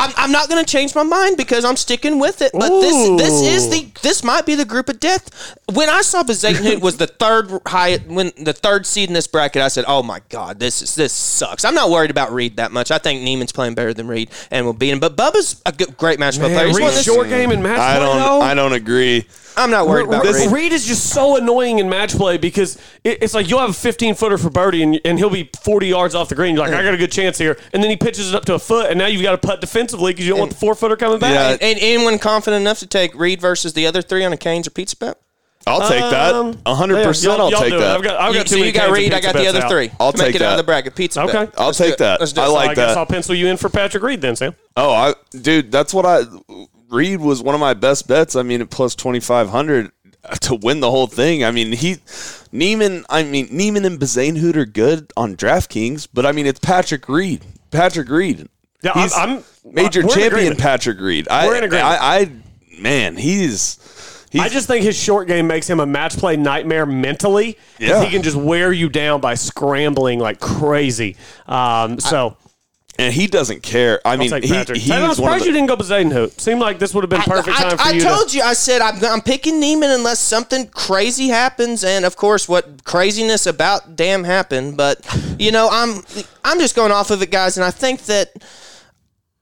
I'm, I'm not going to change my mind because I'm sticking with it. But this this is the this might be the group of death. When I saw Bezuidenhout was the third high when the third seed in this bracket, I said, "Oh my god, this is this sucks." I'm not worried about Reed that much. I think Niemann's playing better than Reed and will beat him. But Bubba's a good, great match play player. He's won Reed's this- short game and match I play, don't. though. I don't agree. I'm not worried about Reed, Reed. Reed is just so annoying in match play because it, it's like you'll have a 15 footer for birdie and, and he'll be 40 yards off the green. You're like, I got a good chance here. And then he pitches it up to a foot, and now you've got to putt defensively because you don't want the four footer coming back. Yeah. And anyone confident enough to take Reed versus the other three on a Canes or pizza bet? I'll take that. Um, A hundred yeah, percent. y'all- I'll y'all take do it. that. I've got, I've You, got too so many you got cans of Reed, I pizza got the bets other out. three. I'll to make take it out of that. the bracket. Pizza Okay. bet. I'll Let's do take it. that. Let's do it. I So like I guess that. I'll pencil you in for Patrick Reed then, Sam. Oh, I dude, that's what I. Reed was one of my best bets. I mean, at plus twenty five hundred to win the whole thing. I mean, he Niemann. I mean, Niemann and Bezuidenhout are good on DraftKings, but I mean, it's Patrick Reed. Patrick Reed. Yeah, I'm- I'm- major champion. Patrick Reed. I, We're in agreement. I, I, man, he's. he's I just think his short game makes him a match play nightmare mentally. Yeah. He can just wear you down by scrambling like crazy. Um, so and he doesn't care. I I'll mean, take he, Patrick. he's I'm one of surprised the, you didn't go Bezuidenhout. Seemed like this would have been perfect I, time for I you told to. you. I said I'm, I'm picking Niemann unless something crazy happens, and of course, what craziness about damn happened. But you know, I'm I'm just going off of it, guys, and I think that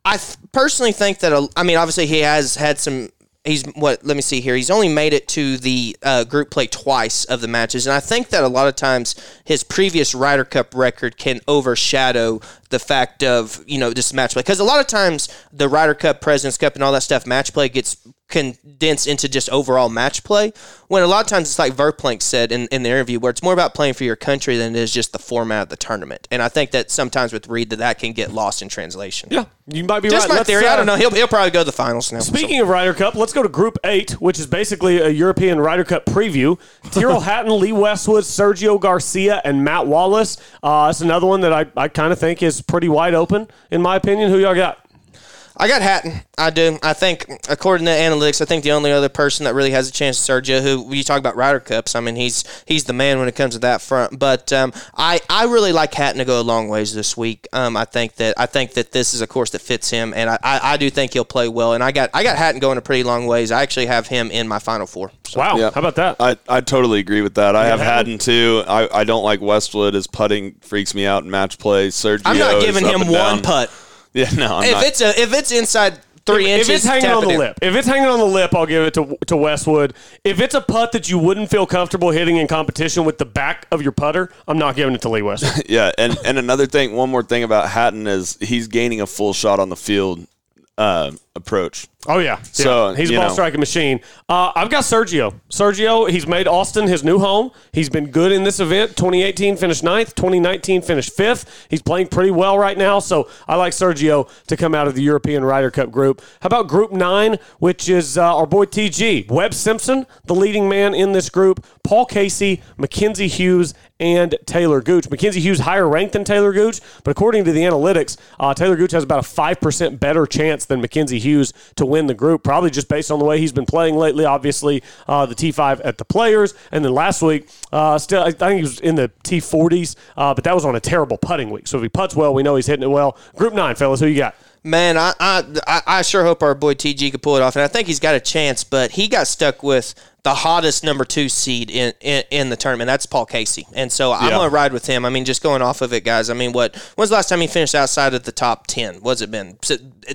I th- personally think that a, I mean, obviously, he has had some. He's what? Let me see here. He's only made it to the uh, group play twice of the matches, and I think that a lot of times his previous Ryder Cup record can overshadow the fact of you know just match play because a lot of times the Ryder Cup, Presidents Cup, and all that stuff match play gets condensed into just overall match play. When a lot of times it's like Verplank said in, in the interview, where it's more about playing for your country than it is just the format of the tournament. And I think that sometimes with Reed that that can get lost in translation. Yeah, you might be Just right. my Let's, theory. I uh, don't know. He'll, he'll probably go to the finals now. Speaking of Ryder Cup, let's go to Group 8, which is basically a European Ryder Cup preview. Tyrrell Hatton, Lee Westwood, Sergio Garcia, and Matt Wallace. Uh, that's another one that I, I kind of think is pretty wide open, in my opinion. Who y'all got? I got Hatton. I do. I think, according to analytics, I think the only other person that really has a chance is Sergio. Who you talk about Ryder Cups, I mean he's he's the man when it comes to that front. But um, I I really like Hatton to go a long ways this week. Um, I think that I think that this is a course that fits him, and I, I, I do think he'll play well. And I got I got Hatton going a pretty long ways. I actually have him in my final four. So. Wow, Yeah. how about that? I, I totally agree with that. I have Hatton? Haddon too. I, I don't like Westwood. His putting freaks me out in match play. Sergio, I'm not giving him one putt. Yeah, no, I'm If not. it's a if it's inside three if, inches, if it's hanging on it the in. lip, if it's hanging on the lip, I'll give it to to Westwood. If it's a putt that you wouldn't feel comfortable hitting in competition with the back of your putter, I'm not giving it to Lee Westwood. yeah, and and another thing, one more thing about Hatton is he's gaining a full shot on the field uh, approach. Oh yeah, So, Yeah. he's a ball know. striking machine. Uh, I've got Sergio. Sergio, he's made Austin his new home. He's been good in this event. 2018 finished ninth. 2019 finished fifth. He's playing pretty well right now. So I like Sergio to come out of the European Ryder Cup group. How about Group Nine, which is uh, our boy TG Webb Simpson, the leading man in this group. Paul Casey, Mackenzie Hughes, and Talor Gooch. Mackenzie Hughes higher ranked than Talor Gooch, but according to the analytics, uh, Talor Gooch has about a five percent better chance than Mackenzie Hughes. Hughes to win the group, probably just based on the way he's been playing lately. Obviously, uh, the T5 at the Players, and then last week, uh, still I think he was in the T40s, uh, but that was on a terrible putting week. So if he puts well, we know he's hitting it well. Group nine, fellas, who you got? Man, I, I I sure hope our boy TG could pull it off, and I think he's got a chance. But he got stuck with the hottest number two seed in, in, in the tournament. That's Paul Casey, and so I'm Yeah. gonna ride with him. I mean, just going off of it, guys. I mean, what when's the last time he finished outside of the top ten? What's it been?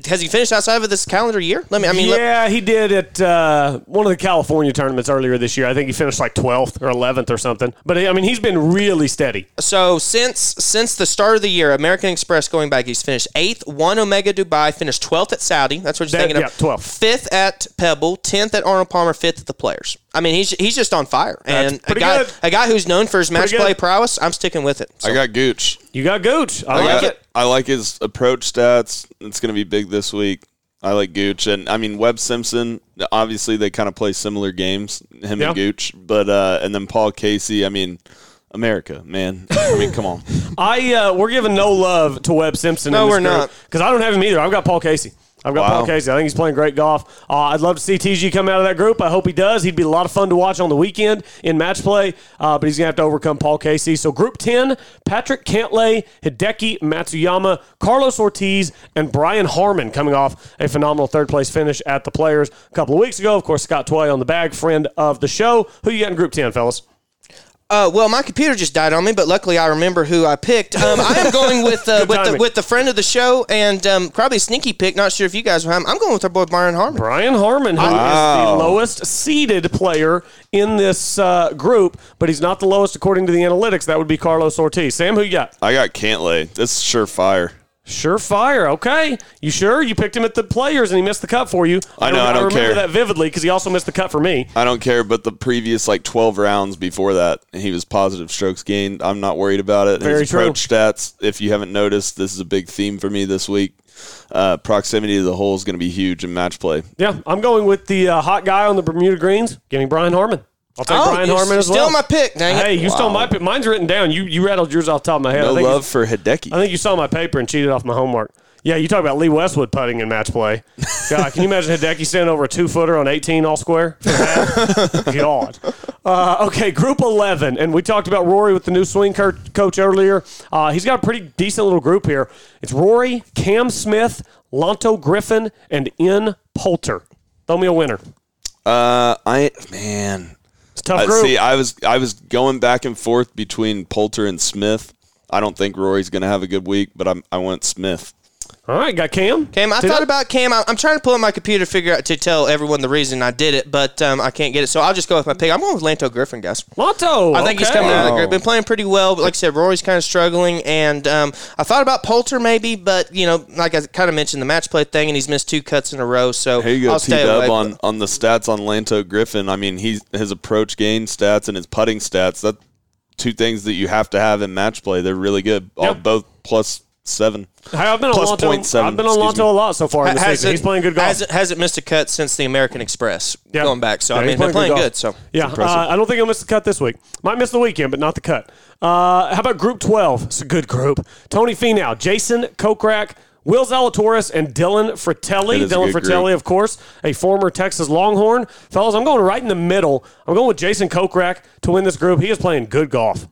Has he finished outside of this calendar year? Let me. I mean, let- yeah, he did at uh, one of the California tournaments earlier this year. I think he finished like 12th or 11th or something. But I mean, he's been really steady. So since since the start of the year, American Express going back, he's finished eighth, one Omega Dubai, finished twelfth at Saudi. That's what you're That- thinking yeah, of. 12th. Fifth at Pebble, tenth at Arnold Palmer, fifth at the Players. I mean, he's he's just on fire. and a guy good. a guy who's known for his match good. play prowess, I'm sticking with it. So, I got Gooch. You got Gooch. I, I, like got, it. I like his approach stats. It's going to be big this week. I like Gooch, and I mean Webb Simpson. Obviously, they kind of play similar games, him Yeah. and Gooch. But uh, and then Paul Casey. I mean, America, man. I mean, come on. I uh, we're giving no love to Webb Simpson. No, in this we're not. because I don't have him either. I've got Paul Casey. I've got Wow. Paul Casey. I think he's playing great golf. Uh, I'd love to see TG come out of that group. I hope he does. He'd be a lot of fun to watch on the weekend in match play. Uh, but he's gonna have to overcome Paul Casey. So Group Ten: Patrick Cantlay, Hideki Matsuyama, Carlos Ortiz, and Brian Harman coming off a phenomenal third place finish at the Players a couple of weeks ago. Of course, Scott Tway on the bag, friend of the show. Who you got in Group Ten, fellas? Uh, well, my computer just died on me, but luckily I remember who I picked. Um, I am going with uh, with the with the friend of the show and um, probably a sneaky pick. Not sure if you guys will have him. I'm going with our boy Byron Harmon. Brian Harman, who is the lowest seeded player in this uh, group, but he's not the lowest according to the analytics. That would be Carlos Ortiz. Sam, who you got? I got Cantlay. This is surefire. Surefire. Okay, you sure? You picked him at the players and he missed the cut for you. I know, I rem- don't remember care. that vividly because he also missed the cut for me. I don't care, but the previous like 12 rounds before that, he was positive strokes gained. I'm not worried about it. Very His true. approach stats, if you haven't noticed, this is a big theme for me this week. Uh, proximity to the hole is going to be huge in match play. Yeah, I'm going with the uh, hot guy on the Bermuda Greens. Give me Brian Harman. I'll take Oh, Brian Harman as still well. my pick. Dang it. Hey, you stole my pick. Mine's written down. You you rattled yours off the top of my head. I No think you- love for Hideki. I think you saw my paper and cheated off my homework. Yeah, you talk about Lee Westwood putting in match play. God, can you imagine Hideki standing over a two footer on 18 all square? God. Uh, okay, group 11. And we talked about Rory with the new swing co- coach earlier. Uh, he's got a pretty decent little group here. It's Rory, Cam Smith, Lanto Griffin, and Ian Poulter. Throw me a winner. Uh, I man, It's tough Uh, see, I was I was going back and forth between Poulter and Smith. I don't think Rory's going to have a good week, but I'm, I went Smith. All right, got Cam. Cam, I Did thought about Cam. I- I'm trying to pull up my computer to figure out to tell everyone the reason I did it, but um, I can't get it. So I'll just go with my pick. I'm going with Lanto Griffin, guys. Lanto. I think he's okay. coming out of the group. Been playing pretty well, but like I said, Rory's kind of struggling. And um, I thought about Poulter maybe, but you know, like I kind of mentioned the match play thing, and he's missed two cuts in a row. So Here you go, I'll T stay away. Dub on, on the stats on Lanto Griffin. I mean, he's his approach gain stats and his putting stats. That two things that you have to have in match play. They're really good. All Yeah. both plus seven. Hey, I've been on Plus Lanto. 0.7, I've been on excuse Lanto a lot so far in the season. Hasn't- He's playing good golf. Hasn't, hasn't missed a cut since the American Express Yeah. going back. So Yeah, I mean, they're playing golf. good. So yeah, uh, I don't think he'll miss the cut this week. Might miss the weekend, but not the cut. Uh, how about Group Twelve? It's a good group. Tony Finau, Jason Kokrak, Will Zalatoris, and Dylan Frittelli. It is Dylan good Frittelli, group. of course, a former Texas Longhorn. Fellas, I'm going right in the middle. I'm going with Jason Kokrak to win this group. He is playing good golf.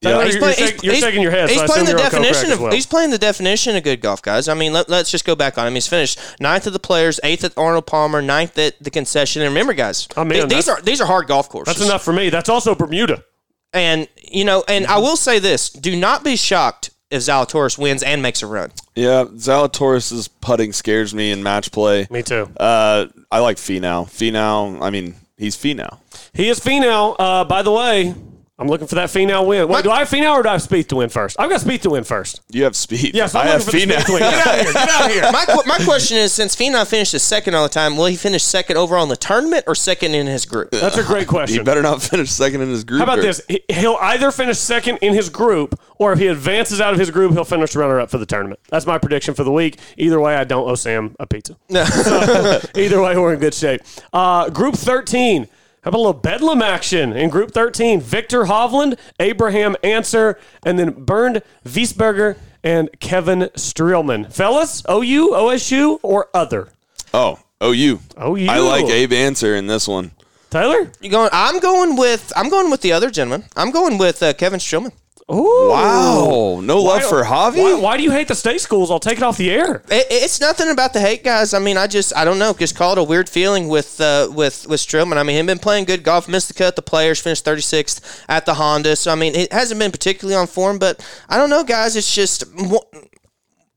Taylor, He's you're, playing- you're he's- shak- you're he's- shaking your head. He's so playing the assume you're on Kokrak definition of well. he's playing the definition of good golf, guys. I mean, let, us just go back on him. He's finished ninth at the Players, eighth at Arnold Palmer, ninth at the Concession. And remember, guys, Oh, man, th- these are these are hard golf courses. That's enough for me. That's also Bermuda. And you know, and I will say this: do not be shocked if Zalatoris wins and makes a run. Yeah, Zalatoris' putting scares me in match play. Me too. Uh, I like Finau. Finau, I mean, he's Finau. He is Finau. Uh, by the way, I'm looking for that Finau win. Wait, do I have Finau or do I have Spieth to win first? I've got Spieth to win first. You have speed. Yes, I'm I have Finau. for the Spieth to win. Finau. Get out of here. Get out of here. My, qu- my question is: since Finau finished second all the time, will he finish second overall in the tournament or second in his group? That's a great question. He better not finish second in his group. How about or- this? He- He'll either finish second in his group, or if he advances out of his group, he'll finish runner up for the tournament. That's my prediction for the week. Either way, I don't owe Sam a pizza. So, either way, we're in good shape. Uh, group 13. How about a little Bedlam action in Group 13? Viktor Hovland, Abraham Ancer, and then Bernd Wiesberger and Kevin Streelman. Fellas, OU, OSU, or other? Oh, OU. OU. I like Abe Ancer in this one. Taylor? You going? I'm going with I'm going with the other gentleman. I'm going with uh, Kevin Streelman. Ooh. Wow. No love for Javi? Why, why do you hate the state schools? I'll take it off the air. It, it's nothing about the hate, guys. I mean, I just I don't know. Just call it a weird feeling with uh, with with Streelman. I mean, him been playing good golf, missed the cut. The players finished 36th at the Honda. So I mean, it hasn't been particularly on form. But I don't know, guys. It's just.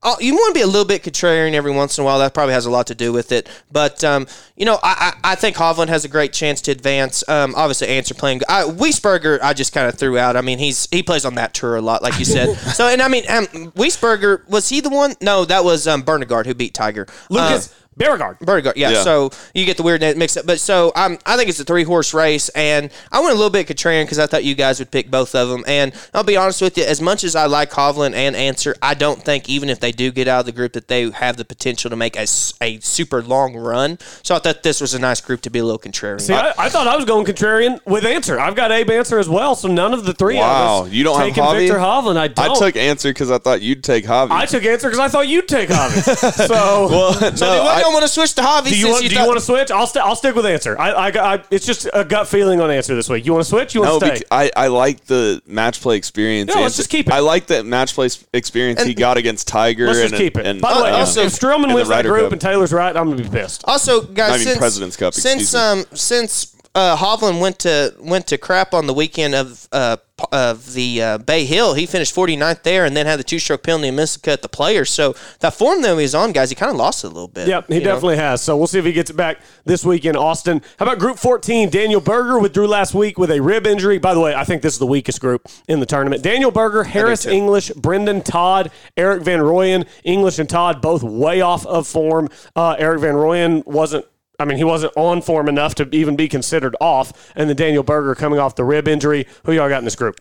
Oh, you want to be a little bit contrarian every once in a while. That probably has a lot to do with it. But um, you know, I, I, I think Hovland has a great chance to advance. Um, obviously, Ancer playing. I, Wiesberger, I just kind of threw out. I mean, he's he plays on that tour a lot, like you said. so, and I mean, um, Wiesberger was he the one? No, that was um, Bjerregaard who beat Tiger. Lucas Uh, Bjerregaard. Bjerregaard, yeah, Yeah. So you get the weird mix up, but so um, I think it's a three horse race, and I went a little bit contrarian because I thought you guys would pick both of them. And I'll be honest with you, as much as I like Hovland and Ancer, I don't think even if they do get out of the group that they have the potential to make a, a super long run. So I thought this was a nice group to be a little contrarian. See, I, I thought I was going contrarian with Ancer. I've got Abe Ancer as well, so none of the three Wow. of us You don't have taking Javi? Viktor Hovland. I don't. I took Ancer because I thought you'd take Javi. I took Ancer because I thought you'd take Javi. so, well, so no, do I, I- don't want to switch to Javi do you want? you do you want to switch? I'll st- I'll stick with Ancer. I, I, I it's just a gut feeling on Ancer this week. You want to switch? You want to bec- stay? I, I like the match play experience. Yeah, let's just keep it. I like that match play s- experience he got against Tiger. Let's and, just keep it. And, By the way, uh, also- if Streelman wins that Ryder group Cup. and Taylor's right, I'm gonna be pissed. Also, guys, I mean, since, President's Cup, Since um, since uh, Hovland went to went to crap on the weekend of uh, of the uh, Bay Hill, he finished 49th there, and then had the two stroke penalty and missed the cut the players. So that form that he was on, guys, he kind of lost it a little bit. Yep, he you know? definitely has. So we'll see if he gets it back this week in Austin. How about Group 14? Daniel Berger withdrew last week with a rib injury. By the way, I think this is the weakest group in the tournament. Daniel Berger, Harris. English, Brendon Todd, Erik van Rooyen. English and Todd both way off of form. Uh, Erik van Rooyen wasn't. I mean, he wasn't on form enough to even be considered off. And then Daniel Berger coming off the rib injury. Who y'all got in this group?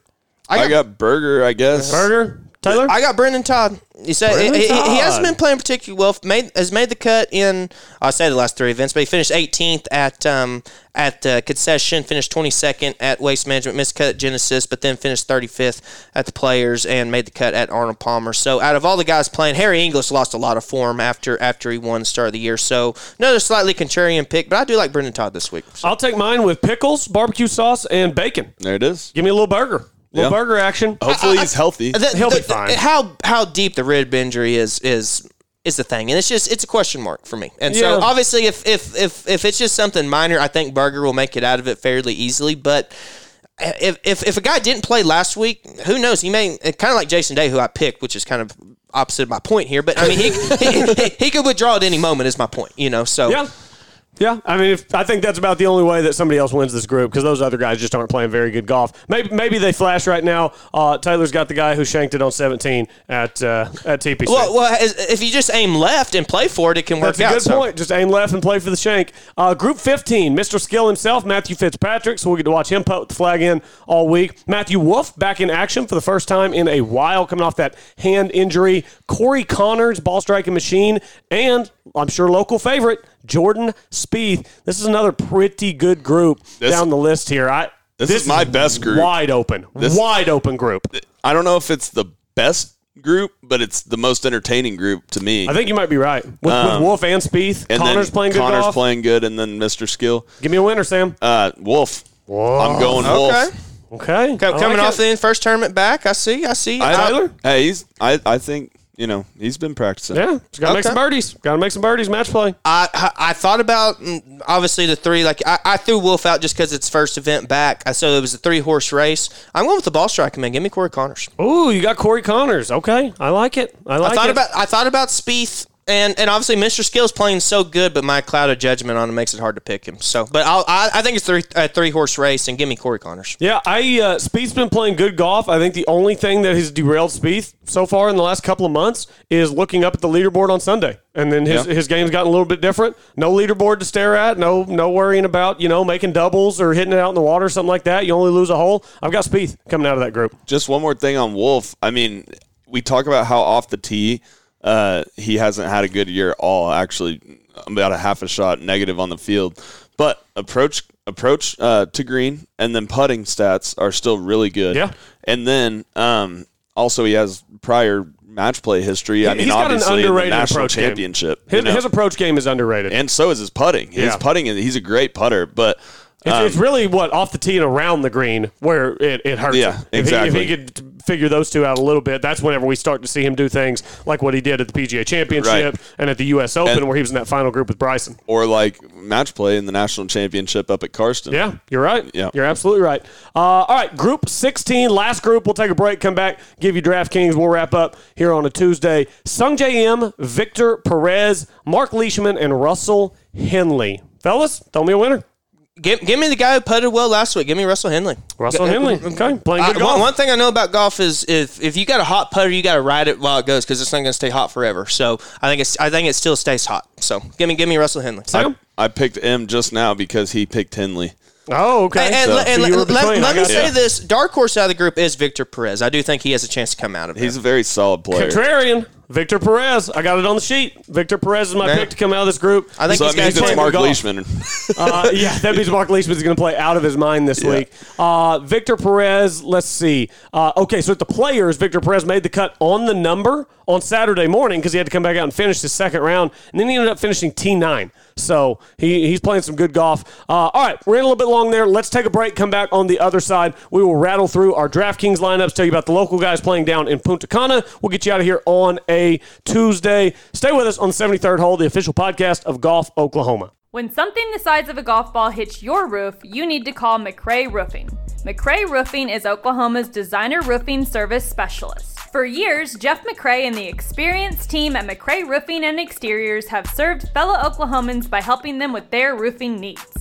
I got Berger, I guess. Berger, Taylor. I got Brendon Todd. He said he, Brendan he, he hasn't been playing particularly well. Made has made the cut in I say the last three events, but he finished 18th at um, at uh, concession, finished 22nd at Waste Management, missed cut at Genesis, but then finished 35th at the Players and made the cut at Arnold Palmer. So out of all the guys playing, Harry English lost a lot of form after after he won the start of the year. So another slightly contrarian pick, but I do like Brendon Todd this week. So- I'll take mine with pickles, barbecue sauce, and bacon. There it is. Give me a little burger. Little Yeah. burger action. Hopefully uh, uh, he's healthy. The- He'll the- be fine. How how deep the rib injury is is is the thing, and it's just it's a question mark for me. And so obviously, if if if if it's just something minor, I think Berger will make it out of it fairly easily. But if if, if a guy didn't play last week, who knows? He may kind of like Jason Day, who I picked, which is kind of opposite of my point here. But I mean, he he, he, he could withdraw at any moment. Is my point, you know? So Yeah. Yeah, I mean, if, I think that's about the only way that somebody else wins this group because those other guys just aren't playing very good golf. Maybe maybe they flash right now. Uh, Taylor's got the guy who shanked it on 17 at uh, at TPC. Well, well, if you just aim left and play for it, it can work That's a out. good So- point. Just aim left and play for the shank. Uh, group 15, Mr. Skill himself, Matthew Fitzpatrick. So we'll get to watch him put the flag in all week. Matthew Wolff back in action for the first time in a while, coming off that hand injury. Corey Conners, ball striking machine, and I'm sure local favorite Jordan Spieth. This is another pretty good group This- down the list here. I This is my best group. Wide open, This- wide open group. I don't know if it's the best group, but it's the most entertaining group to me. I think you might be right with, with Wolff and Spieth. Um, and Conners then playing good Connor's golf. playing good, and then Mr. Skill. Give me a winner, Sam. Uh, Wolff. I'm going Wolff. Okay. Okay, Coming like off it. the first tournament back, I see. I see. I, Tyler? Hey, he's. I. I think you know he's been practicing. Yeah, just gotta make Okay. some birdies. Gotta make some birdies. Match play. I, I I thought about mm, obviously the three. Like I, I threw Wolff out just because it's first event back. I so it was a three horse race. I'm going with the ball striking man. Give me Corey Conners. Ooh, you got Corey Conners. Okay, I like it. I like I thought it. about I thought about Spieth. And, and obviously, Mr. Skill's playing so good, but my cloud of judgment on him makes it hard to pick him. So, but I'll, I I think it's three a three horse race, and give me Corey Conners. yeah, I uh, Spieth's been playing good golf. I think the only thing that has derailed Spieth so far in the last couple of months is looking up at the leaderboard on Sunday, and then his, Yeah. his game's gotten a little bit different. No leaderboard to stare at. No no worrying about you know making doubles or hitting it out in the water or something like that. You only lose a hole. I've got Spieth coming out of that group. Just one more thing on Wolff. I mean, we talk about how off the tee uh, he hasn't had a good year at all. Actually, about a half a shot negative on the field, but approach approach uh, to green and then putting stats are still really good. Yeah. and then um, also he has prior match play history. I mean, He's got an obviously underrated national championship. His, you know? his approach game is underrated. and so is his putting. His Yeah. putting, he's a great putter, but It's, um, it's really what off the tee and around the green where it, it hurts. Yeah, him. If exactly. He, if he could figure those two out a little bit, that's whenever we start to see him do things like what he did at the PGA Championship Right. and at the U.S. Open, And- where he was in that final group with Bryson. or like match play in the national championship up at Karsten. Yeah, you're right. Yeah. You're absolutely right. Uh, all right, Group 16, last group. We'll take a break, come back, give you DraftKings. We'll wrap up here on a Tuesday. Sungjae Im, Victor Perez, Mark Leishman, and Russell Henley. Fellas, throw me a winner. Give, give me the guy who putted well last week. Give me Russell Henley. Russell G- Henley. Okay, playing uh, good one, golf. one thing I know about golf is if if you got a hot putter, you got to ride it while it goes because it's not going to stay hot forever. So I think it's I think it still stays hot. So give me give me Russell Henley. Sam? I picked Im just now because he picked Henley. Oh, okay. And, and, So- let- and so let, let- let me say you. this: dark horse out of the group is Victor Perez. I do think he has a chance to come out of it. He's a very solid player. Contrarian, Victor Perez. I got it on the sheet. Victor Perez is my Man. pick to come out of this group. I think so that means it's playing Mark. Leishman. Uh, yeah, that means Mark Leishman is going to play out of his mind this Yeah. week. Uh, Victor Perez, let's see. Uh, okay, so at the players, Victor Perez made the cut on the number on Saturday morning because he had to come back out and finish his second round, and then he ended up finishing T9. So he, he's playing some good golf. Uh, all right, we're in a little bit long there. Let's take a break, come back on the other side. We will rattle through our DraftKings lineups, tell you about the local guys playing down in Punta Cana. We'll get you out of here on a Tuesday. Stay with us on the 73rd Hole, the official podcast of Golf Oklahoma. When something the size of a golf ball hits your roof, you need to call McRay Roofing. McRay Roofing is Oklahoma's designer roofing service specialist. For years, Jeff McRay and the experienced team at McRay Roofing and Exteriors have served fellow Oklahomans by helping them with their roofing needs.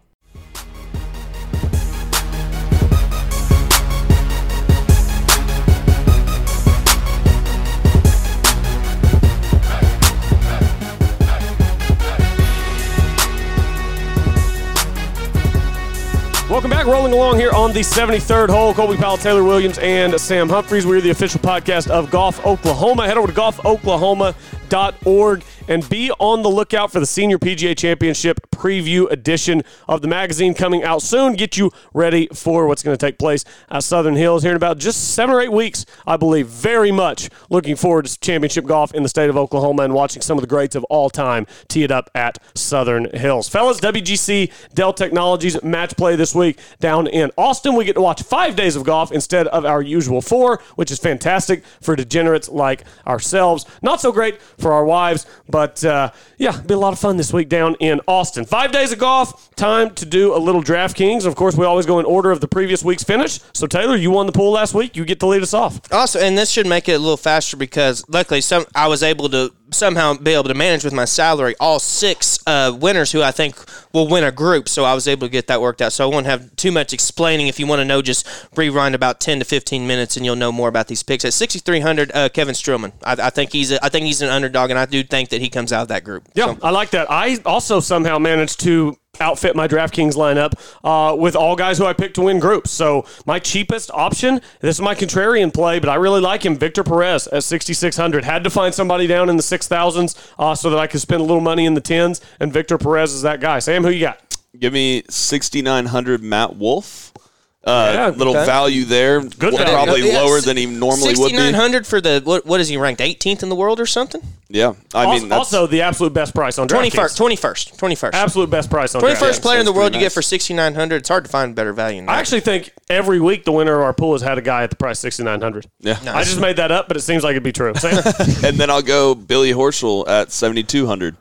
Welcome back. Rolling along here on the 73rd hole. Colby Powell, Taylor Williams, and Sam Humphreys. We're the official podcast of Golf Oklahoma. Head over to golfoklahoma.org and be on the lookout for the Senior PGA Championship preview edition of the magazine coming out soon. Get you ready for what's going to take place at Southern Hills here in about just seven or eight weeks, I believe. Very much looking forward to championship golf in the state of Oklahoma and watching some of the greats of all time tee it up at Southern Hills. Fellas, WGC Dell Technologies match play this week down in Austin. We get to watch five days of golf instead of our usual four, which is fantastic for degenerates like ourselves. Not so great for our wives, but uh, yeah, be a lot of fun this week down in Austin. Five days of golf, time to do a little DraftKings. Of course, we always go in order of the previous week's finish. So, Taylor, you won the pool last week. You get to lead us off. Also, and this should make it a little faster because luckily, some I was able to somehow be able to manage with my salary all six uh, winners who I think will win a group. So I was able to get that worked out. So I won't have too much explaining. If you want to know, just rewind about ten to fifteen minutes, and you'll know more about these picks. At sixty three hundred, uh, Kevin Strillman. I, I think he's a, I think he's an underdog, and I do think that he comes out of that group. Yeah, So- I like that. I also somehow managed to outfit my DraftKings lineup uh, with all guys who I picked to win groups. So my cheapest option, this is my contrarian play, but I really like him, Victor Perez at 6,600. Had to find somebody down in the 6,000s uh, so that I could spend a little money in the 10s, and Victor Perez is that guy. Sam, who you got? Give me 6,900 Matt Wolff. Uh, Yeah, little okay. value there. Good value. Probably Yeah, lower than he normally would be. hundred for the what? What is he ranked? Eighteenth in the world or something? Yeah, I also, mean that's, also the absolute best price on 21st, 21st, 21st. Absolute best price on Twenty DraftKings. first player in the world pretty you get for sixty nine hundred. It's hard to find better value. Than that. I actually think every week the winner of our pool has had a guy at the price 6,900. yeah. I just made that up, but it seems like it'd be true. And then I'll go Billy Horschel at 7,200.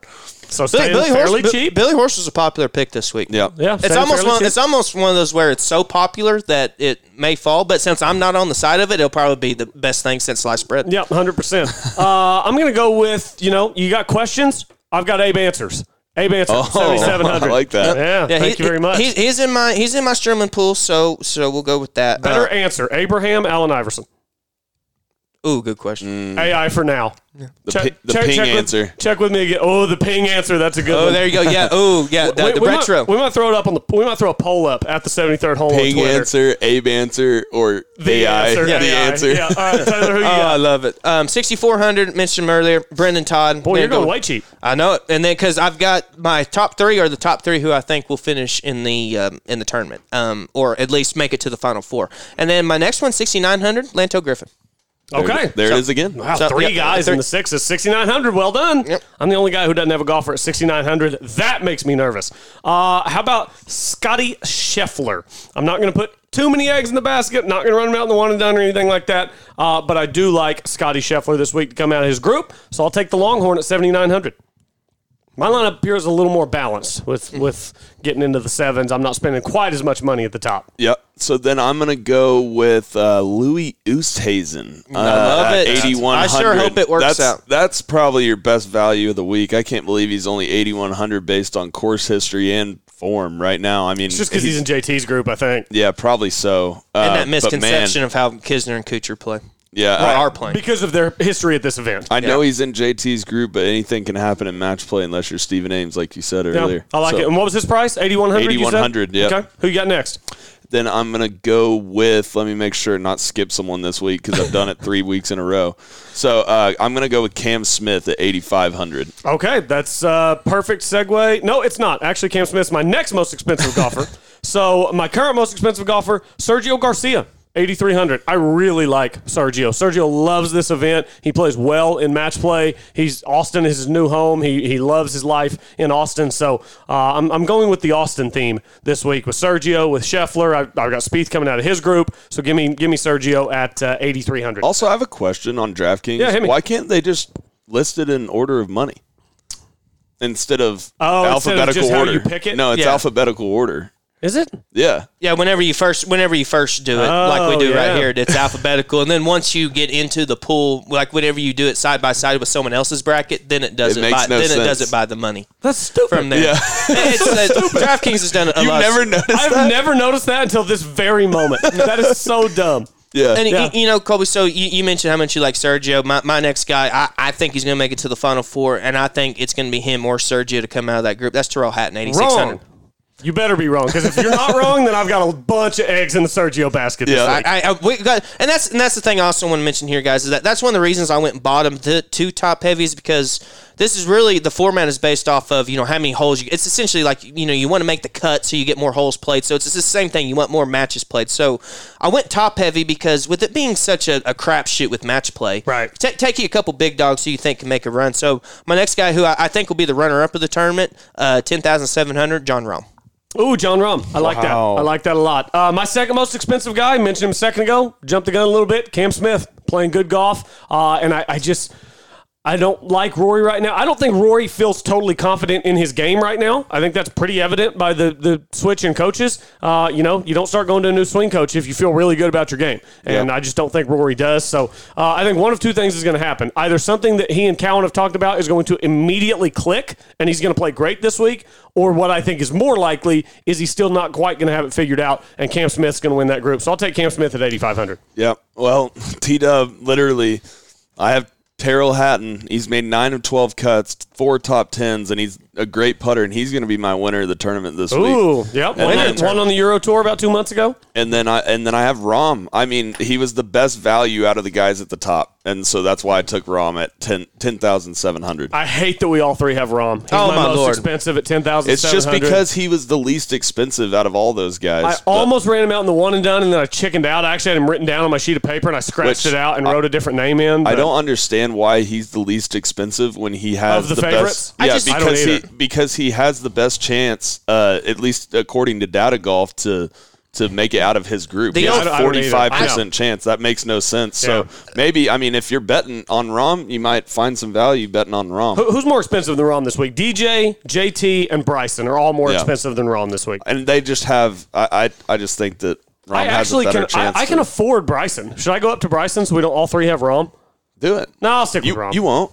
So Billy, staying Billy fairly Horse, cheap. Billy Horse was a popular pick this week. Yeah. yeah, It's almost one, cheap. it's almost one of those where it's so popular that it may fall, but since I'm not on the side of it, it'll probably be the best thing since sliced bread. Yep, hundred percent. Uh, I'm gonna go with you know you got questions. I've got Abe answers. Abe answers Oh, seventy seven hundred. I like that. Yeah, Yeah, thank he- you very much. He's, he's in my he's in my Sherman pool, so so we'll go with that. Better Uh, answer: Abraham, Allen Iverson. Ooh, good question. AI for now. The, Check- pi- the check- ping check with- answer. check with me again. Oh, the Ping Anser. That's a good Oh, one. there you go. Yeah. Ooh, yeah. The, we, the we retro. Might, we might throw it up on the. We might throw a poll up at the 73rd hole Ping on Twitter. answer, Abe Ancer, or The AI. answer. The AI. answer. Yeah. All right, Tyler, who you Oh, I got? love it. Um, 6,400, mentioned him earlier. Brendon Todd. Boy, you're you go. going way cheap. I know it, and then because I've got my top three are the top three who I think will finish in the um, in the tournament, um, or at least make it to the final four. And then my next one, 6,900, Lanto Griffin. Okay. There it is again. Wow, So, three yeah, guys three- in the sixes, 6,900. Well done. Yep. I'm the only guy who doesn't have a golfer at 6,900. That makes me nervous. Uh, how about Scottie Scheffler? I'm not going to put too many eggs in the basket. Not going to run him out in the one and done or anything like that. Uh, but I do like Scottie Scheffler this week to come out of his group. So I'll take the Longhorn at 7,900. My lineup appears a little more balanced with with getting into the sevens. I'm not spending quite as much money at the top. Yep. So then I'm gonna go with uh, Louis Oosthuizen. Uh, love it. Eighty one I sure hope it works that's, out. That's probably your best value of the week. I can't believe he's only eighty one hundred based on course history and form right now. I mean, It's just because he's in JT's group, I think. yeah, probably so. Uh, And that misconception man, of how Kisner and Kuchar play. Yeah, Or I, are playing. Because of their history at this event. I know he's in JT's group, but anything can happen in match play unless you're Stephen Ames, like you said Yeah, earlier. I like So it. And what was his price? 8100 8,100, yeah. Okay. Who you got next? Then I'm gonna go with. Let me make sure not skip someone this week because I've done it three weeks in a row. So uh, I'm gonna go with Cam Smith at 8,500. Okay, that's uh, perfect segue. No, it's not. Actually, Cam Smith's my next most expensive golfer. So my current most expensive golfer, Sergio Garcia. 8300. I really like Sergio. Sergio loves this event. He plays well in match play. He's Austin is his new home. He, he loves his life in Austin. So uh, I'm, I'm going with the Austin theme this week with Sergio, with Scheffler. I've, I've got Spieth coming out of his group. So give me give me Sergio at uh, 8300. Also, I have a question on DraftKings. Yeah, hit me. Why can't they just list it in order of money instead of Oh, instead of alphabetical just how order? you pick it? No, it's Yeah. alphabetical order. Is it? Yeah. Yeah, whenever you first whenever you first do it, like we Oh, do yeah. right here, it's alphabetical, and then once you get into the pool, like whenever you do it side by side with someone else's bracket, then it does It it, makes by, no then it does it by the money That's stupid. from there. Yeah. it's, uh, DraftKings has done it a You lot. never noticed I've that? never noticed that until this very moment. that is so dumb. Yeah. And Yeah. y- you know, Colby. So you, you mentioned how much you like Sergio. My, my next guy, I, I think he's going to make it to the final four, and I think it's going to be him or Sergio to come out of that group. That's Tyrrell Hatton, eighty six hundred. Wrong. You better be wrong because if you're not wrong, then I've got a bunch of eggs in the Sergio basket. This Yeah. week. I, I, we got, and that's and that's the thing I also want to mention here, guys, is that that's one of the reasons I went and bought them the two top heavies because this is really the format is based off of you know how many holes you. It's essentially like you know you want to make the cut so you get more holes played. So it's, it's the same thing. You want more matches played. So I went top heavy because with it being such a, a crapshoot with match play, Right. ta- take you a couple big dogs who you think can make a run. So my next guy, who I, I think will be the runner up of the tournament, uh, ten thousand seven hundred, Jon Rahm. Ooh, Jon Rahm. I like that. I like that a lot. Uh, my second most expensive guy, mentioned him a second ago, jumped the gun a little bit. Cam Smith playing good golf. Uh, and I, I just. I don't like Rory right now. I don't think Rory feels totally confident in his game right now. I think that's pretty evident by the, the switch in coaches. Uh, you know, you don't start going to a new swing coach if you feel really good about your game. And I just don't think Rory does. So uh, I think one of two things is going to happen. Either something that he and Cowen have talked about is going to immediately click and he's going to play great this week, or what I think is more likely is he's still not quite going to have it figured out and Cam Smith's going to win that group. So I'll take Cam Smith at 8,500. Yeah. Well, T Dub, literally, I have Tyrrell Hatton. He's made nine of 12 cuts, four top tens, and he's a great putter, and he's going to be my winner of the tournament this week. Ooh, yep. Then- won on the Euro Tour about two months ago. And then I and then I have Rahm. I mean, he was the best value out of the guys at the top, and so that's why I took Rahm at 10 10,700. I hate that we all three have Rahm. He's Oh, my, my most Lord. expensive at ten thousand. it's just because he was the least expensive out of all those guys. I But- almost ran him out in the one and done, and then I chickened out. I actually had him written down on my sheet of paper, and I scratched it out and wrote a different name in. I don't understand why he's the least expensive when he has Of the favorites? best. I yeah, just- I don't because he because he has the best chance, uh, at least according to Data Golf, to to make it out of his group. The He has forty five percent chance. That makes no sense. So maybe I mean, if you're betting on Rahm, you might find some value betting on Rahm. Who- Who's more expensive than Rahm this week? DJ, JT, and Bryson are all more Yeah. expensive than Rahm this week. And they just have. I I, I just think that Rahm I actually better can. chance. I, I can to afford Bryson. Should I go up to Bryson so we don't all three have Rahm? do it. No, I'll stick You, with Rahm. you won't.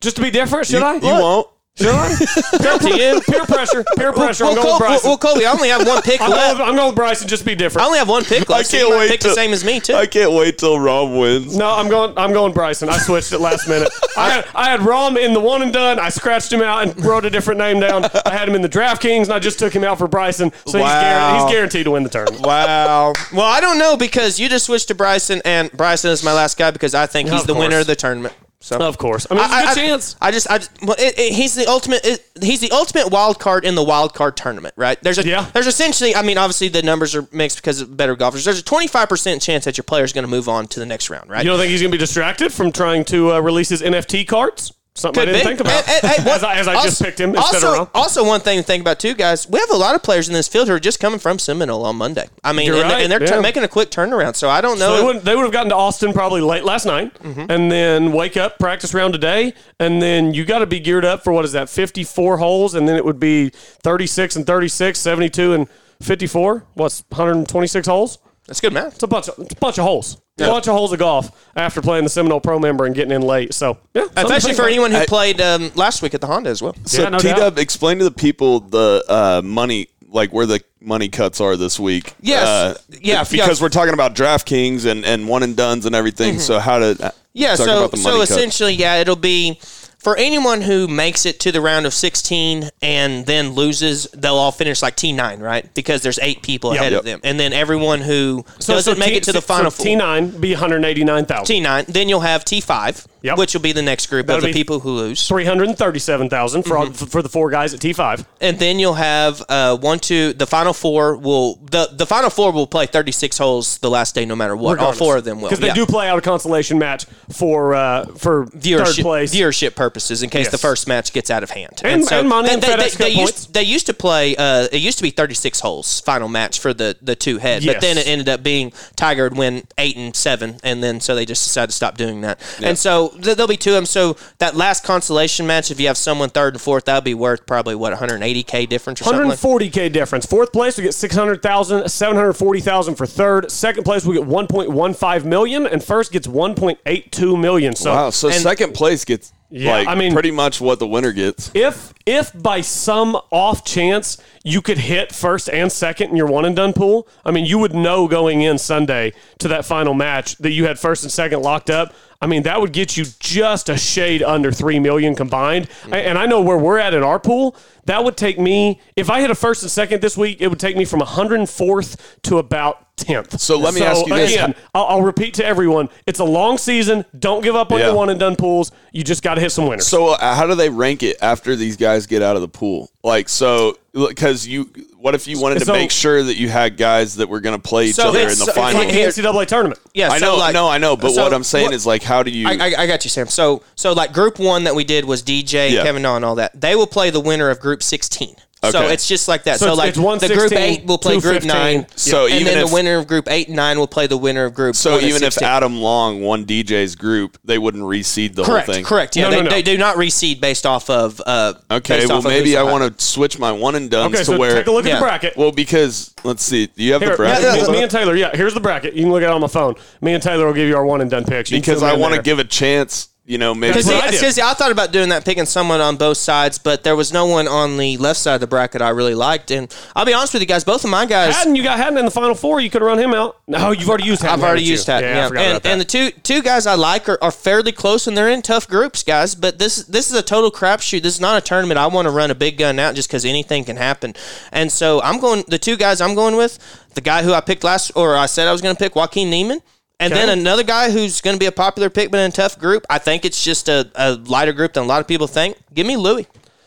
Just to be different, should you, I? You won't. Should I? peer, peer pressure. Peer pressure. well, I'm going Col- with Bryson. well, Colby, I only have one pick I'm, going left. with, I'm going with Bryson. Just be different. I only have one pick I left. so can't you might wait. pick till, the same as me too. I can't wait till Rahm wins. No, I'm going. I'm going Bryson. I switched it last minute. I had I had Rahm in the one and done. I scratched him out and wrote a different name down. I had him in the DraftKings, and I just took him out for Bryson. So he's, Wow. guaranteed, he's guaranteed to win the tournament. Wow. Well, I don't know because you just switched to Bryson, and Bryson is my last guy because I think he's Of the winner of the tournament. So Of course. I mean, it's a good I, chance. I just, I just well, it, it, he's the ultimate. It, he's the ultimate wild card in the wild card tournament, right? There's a, Yeah. There's essentially, I mean, obviously the numbers are mixed because of better golfers. There's a 25 percent chance that your player is going to move on to the next round, right? You don't think he's going to be distracted from trying to uh, release his NFT cards? Something I didn't be. think about. And- and- and as I, as I just picked him instead also, of. Also, one thing to think about too, guys. We have a lot of players in this field who are just coming from Seminole on Monday. I mean, and, right, and they're yeah. tur- making a quick turnaround. So I don't So know. they would they would have gotten to Austin probably late last night, Mm-hmm. and then wake up, practice round today, and then you got to be geared up for what is that, 54 holes, and then it would be 36 and 36, 72 and 54. What's 126 holes? That's good math. It's a bunch of it's a bunch of holes. A bunch of holes of golf after playing the Seminole Pro member and getting in late. So yeah, something to Especially for anyone who I- played um, last week at the Honda as well. So Yeah, no T Dub, explain to the people the uh, money, like where the money cuts are this week. Yes. Uh, Yeah, because yeah. Mm-hmm. we're talking about DraftKings and and one and duns and everything. So how to uh, Yeah, talk so about the so money cuts. essentially, yeah, it'll be for anyone who makes it to the round of 16 and then loses, they'll all finish like T9, right? Because there's eight people Yep. ahead Yep. of them, and then everyone who So- doesn't so make T- it to the so final four. T9 be 189,000. T9, then you'll have T5, Yep. which will be the next group That'll of the people who lose. 337,000 for all, for the four guys at T5. and then you'll have uh, one, two. The final four will the the final four will play thirty six holes the last day, no matter what. All four of them will because they yeah. do play out a consolation match for uh, for third viewership place. viewership purposes in case Yes. the first match gets out of hand. And- and money and they, FedEx they, they points. used, they used to play. Uh, it used to be thirty six holes final match for the the two head, but then it ended up being Tiger would win eight and seven, and then so they just decided to stop doing that. And so there'll be two of them. So that last consolation match, if you have someone third and fourth, that'll be worth probably what 180k difference or something. 140k difference. Fourth place we get 600,000, 740,000 for third. Second place we get 1.15 million, and first gets 1.82 million. So wow, so and- second place gets Yeah, like I mean- pretty much what the winner gets. if if by some off chance you could hit first and second in your one and done pool, I mean you would know going in Sunday to that final match that you had first and second locked up. I mean that would get you just a shade under three million combined. A- And I know where we're at in our pool. That would take me if I hit a first and second this week, it would take me from 104th to about 10th. So let me ask you this. Again, I'll, I'll repeat to everyone: it's a long season. Don't give up on Yeah. your one and done pools. You just got to hit some winners. So uh, how do they rank it after these guys get out of the pool? Like so, because you, what if you wanted to make sure that you had guys that were going to play each So other in the so- final? like the NCAA tournament. yeah, I so know, like- no, I know, but so what I'm saying what- is like, how do you? I, I, I got you, Sam. So, so like group one that we did was DJ, Yeah. Kevin Na, and all that. They will play the winner of group sixteen. So it's just like that. So So, it's- like it's the group eight will play group 215. nine. So and even then if- the winner of group eight and nine will play the winner of group. so one and even if Adam Long won DJ's group, they wouldn't reseed the correct, whole thing. correct, yeah, No, they, no, no. they do not reseed based off of. Uh, Okay, well of maybe I want to switch my one and done Okay, to so where. take a look at the bracket. Well, because let's see, you have Here, the bracket? yeah, me, yeah. me and Taylor, yeah, here's the bracket. You can look at it on my phone. Me and Taylor will give you our one and done picks. You because I want to give a chance. You know, maybe. Because I I, thought about doing that, picking someone on both sides, but there was no one on the left side of the bracket I really liked. And I'll be honest with you guys, both of my guys. Hatton, you got Hatton in the final four. You could have run him out. No, you've already used Hatton. I've already used that. Yeah, I Yeah, forgot and, about that. and the two two guys I like are, are fairly close, and they're in tough groups, guys. But this this is a total crapshoot. This is not a tournament. I want to run a big gun out just because anything can happen. And so I'm going. The two guys I'm going with, the guy who I picked last, or I said I was going to pick, Joaquin Niemann. And Okay. then another guy who's going to be a popular pick, but in a tough group. I think it's just a, a lighter group than a lot of people think. Give me Louis.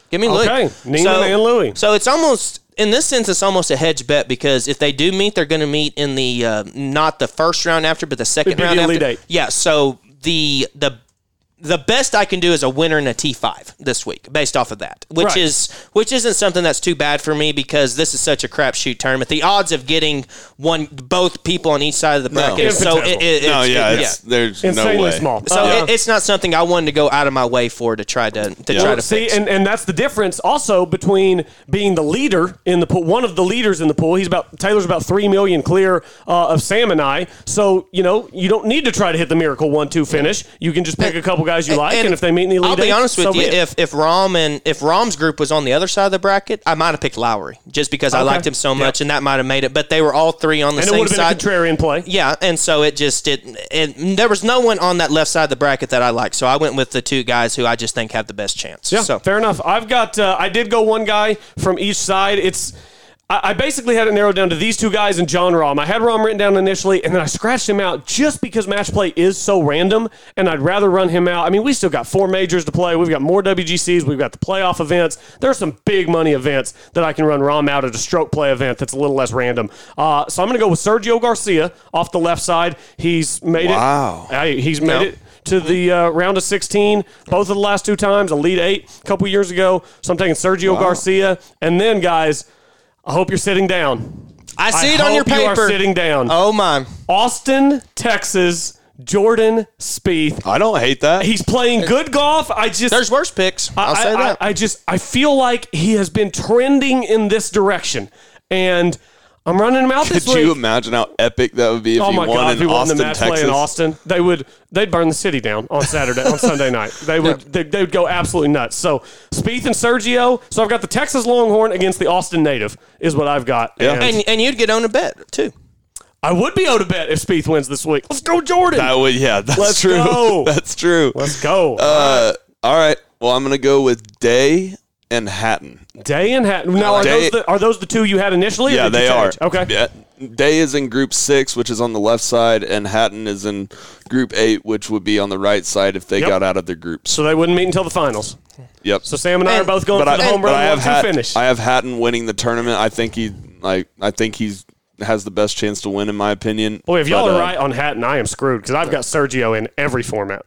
Give me Louis. Okay, Niemann and Louis. So it's almost in this sense, it's almost a hedge bet because if they do meet, they're going to meet in the uh, not the first round after, but the second round the after. Eight. Yeah. So the the the best I can do is a winner in a T5 this week, based off of that, which Right. is which isn't something that's too bad for me because this is such a crapshoot tournament. The odds of getting one both people on each side of the bracket is so it, it, no, it's, yeah, it- it's, there's no Insanely way. small. So Uh, it, it's not something I wanted to go out of my way for to try to to Yeah. try Well, to see, fix. and, and that's the difference also between being the leader in the pool, one of the leaders in the pool. He's about Taylor's about three million clear uh, of Sam and I. So you know you don't need to try to hit the miracle one-two finish. You can just pick a couple guys you like, and, if they meet in the elite I'll be eight, honest with so you. If if Rahm and if Rahm's group was on the other side of the bracket, I might have picked Lowry just because I liked him so much, and that might have made it. But they were all three on the and same been side. a contrarian play. Yeah, and so it just it, it there was no one on that left side of the bracket that I liked, so I went with the two guys who I just think have the best chance. Yeah, so fair enough. I've got. Uh, I did go one guy from each side. It's. I basically had it narrowed down to these two guys and Jon Rahm. I had Rahm written down initially, and then I scratched him out just because match play is so random, and I'd rather run him out. I mean, we still got four majors to play. We've got more WGCs. We've got the playoff events. There are some big money events that I can run Rahm out at a stroke play event that's a little less random. Uh, so I'm going to go with Sergio Garcia off the left side. He's made Wow. it. Wow. he's made No. it to the uh, round of 16 both of the last two times, Elite Eight a couple years ago. So I'm taking Sergio Garcia. And then, guys, I hope you're sitting down. I see I it on your hope you are sitting down. oh my! Austin, Texas, Jordan Spieth. I don't hate that. He's playing good golf. I just. There's worse picks. I'll I, say I- that. I, I just I feel like he has been trending in this direction, and I'm running him out Could this week. Could you imagine how epic that would be if Oh he my won God! in If he won Austin, the match Texas? play in Austin, they would they'd burn the city down on Saturday on Sunday night. They would they, they would go absolutely nuts. So Spieth and Sergio. So I've got the Texas Longhorn against the Austin native is what I've got. Yeah. And and and you'd get on a bet too. I would be owed a bet if Spieth wins this week. Let's go, Jordan. That would, yeah, that's Let's true. go. that's true. Let's go. Uh, all right. Well, I'm gonna go with Day and Hatton. Day and Hatton. Now are Day- those the, are those the two you had initially? Yeah, they are. Okay. Yeah. Day is in Group Six, which is on the left side, and Hatton is in Group Eight, which would be on the right side if they Yep. got out of their groups. So they wouldn't meet until the finals. Yep. So Sam and I are both going but for I, the home run I have one-two Hat- finish. I have Hatton winning the tournament. I think he like I think he's has the best chance to win in my opinion. Boy, if y'all But, are uh, right on Hatton, I am screwed because I've got Sergio in every format.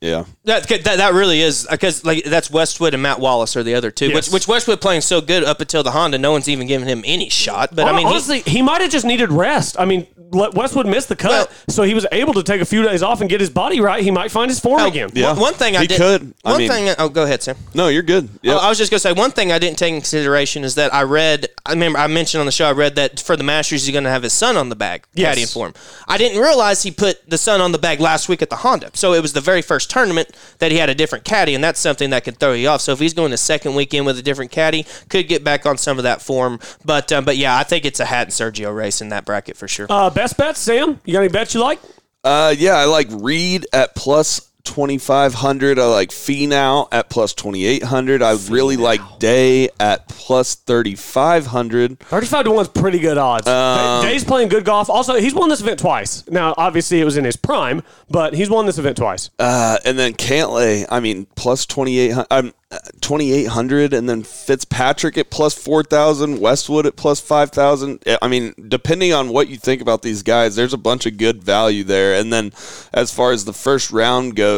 Yeah. That, that that really is uh, because like that's Westwood and Matt Wallace are the other two. Yes. Which which Westwood playing so good up until the Honda, no one's even giving him any shot. But I mean, he- honestly, he, might have just needed rest. I mean, Westwood missed the cut, Well- so he was able to take a few days off and get his body right. He might find his form oh, again. Yeah. one, one thing I He did. could. I One mean- thing. Oh, go ahead, Sam. No, you're good. Yep. I was just gonna say one thing I didn't take into consideration is that I read. I remember I mentioned on the show. I read that for the Masters he's going to have his son on the bag Yes. caddying for him. I didn't realize he put the son on the bag last week at the Honda. So it was the very first tournament that he had a different caddy, and that's something that can throw you off. So if he's going the second weekend with a different caddy, could get back on some of that form. But um, but yeah, I think it's a Hat and Sergio race in that bracket for sure. Uh, best bets, Sam. You got any bets you like? Uh, yeah, I like Reed at plus 2500. I like Finau at plus 2800. I really like Day at plus 3500. Thirty-five to one's pretty good odds. Um, Day's playing good golf. Also, he's won this event twice. Now, obviously, it was in his prime, but he's won this event twice. Uh, and then Cantlay, I mean, plus 2800. Um, 2800 and then Fitzpatrick at plus 4000 Westwood at plus 5000 I mean depending on what you think about these guys there's a bunch of good value there and then as far as the first round goes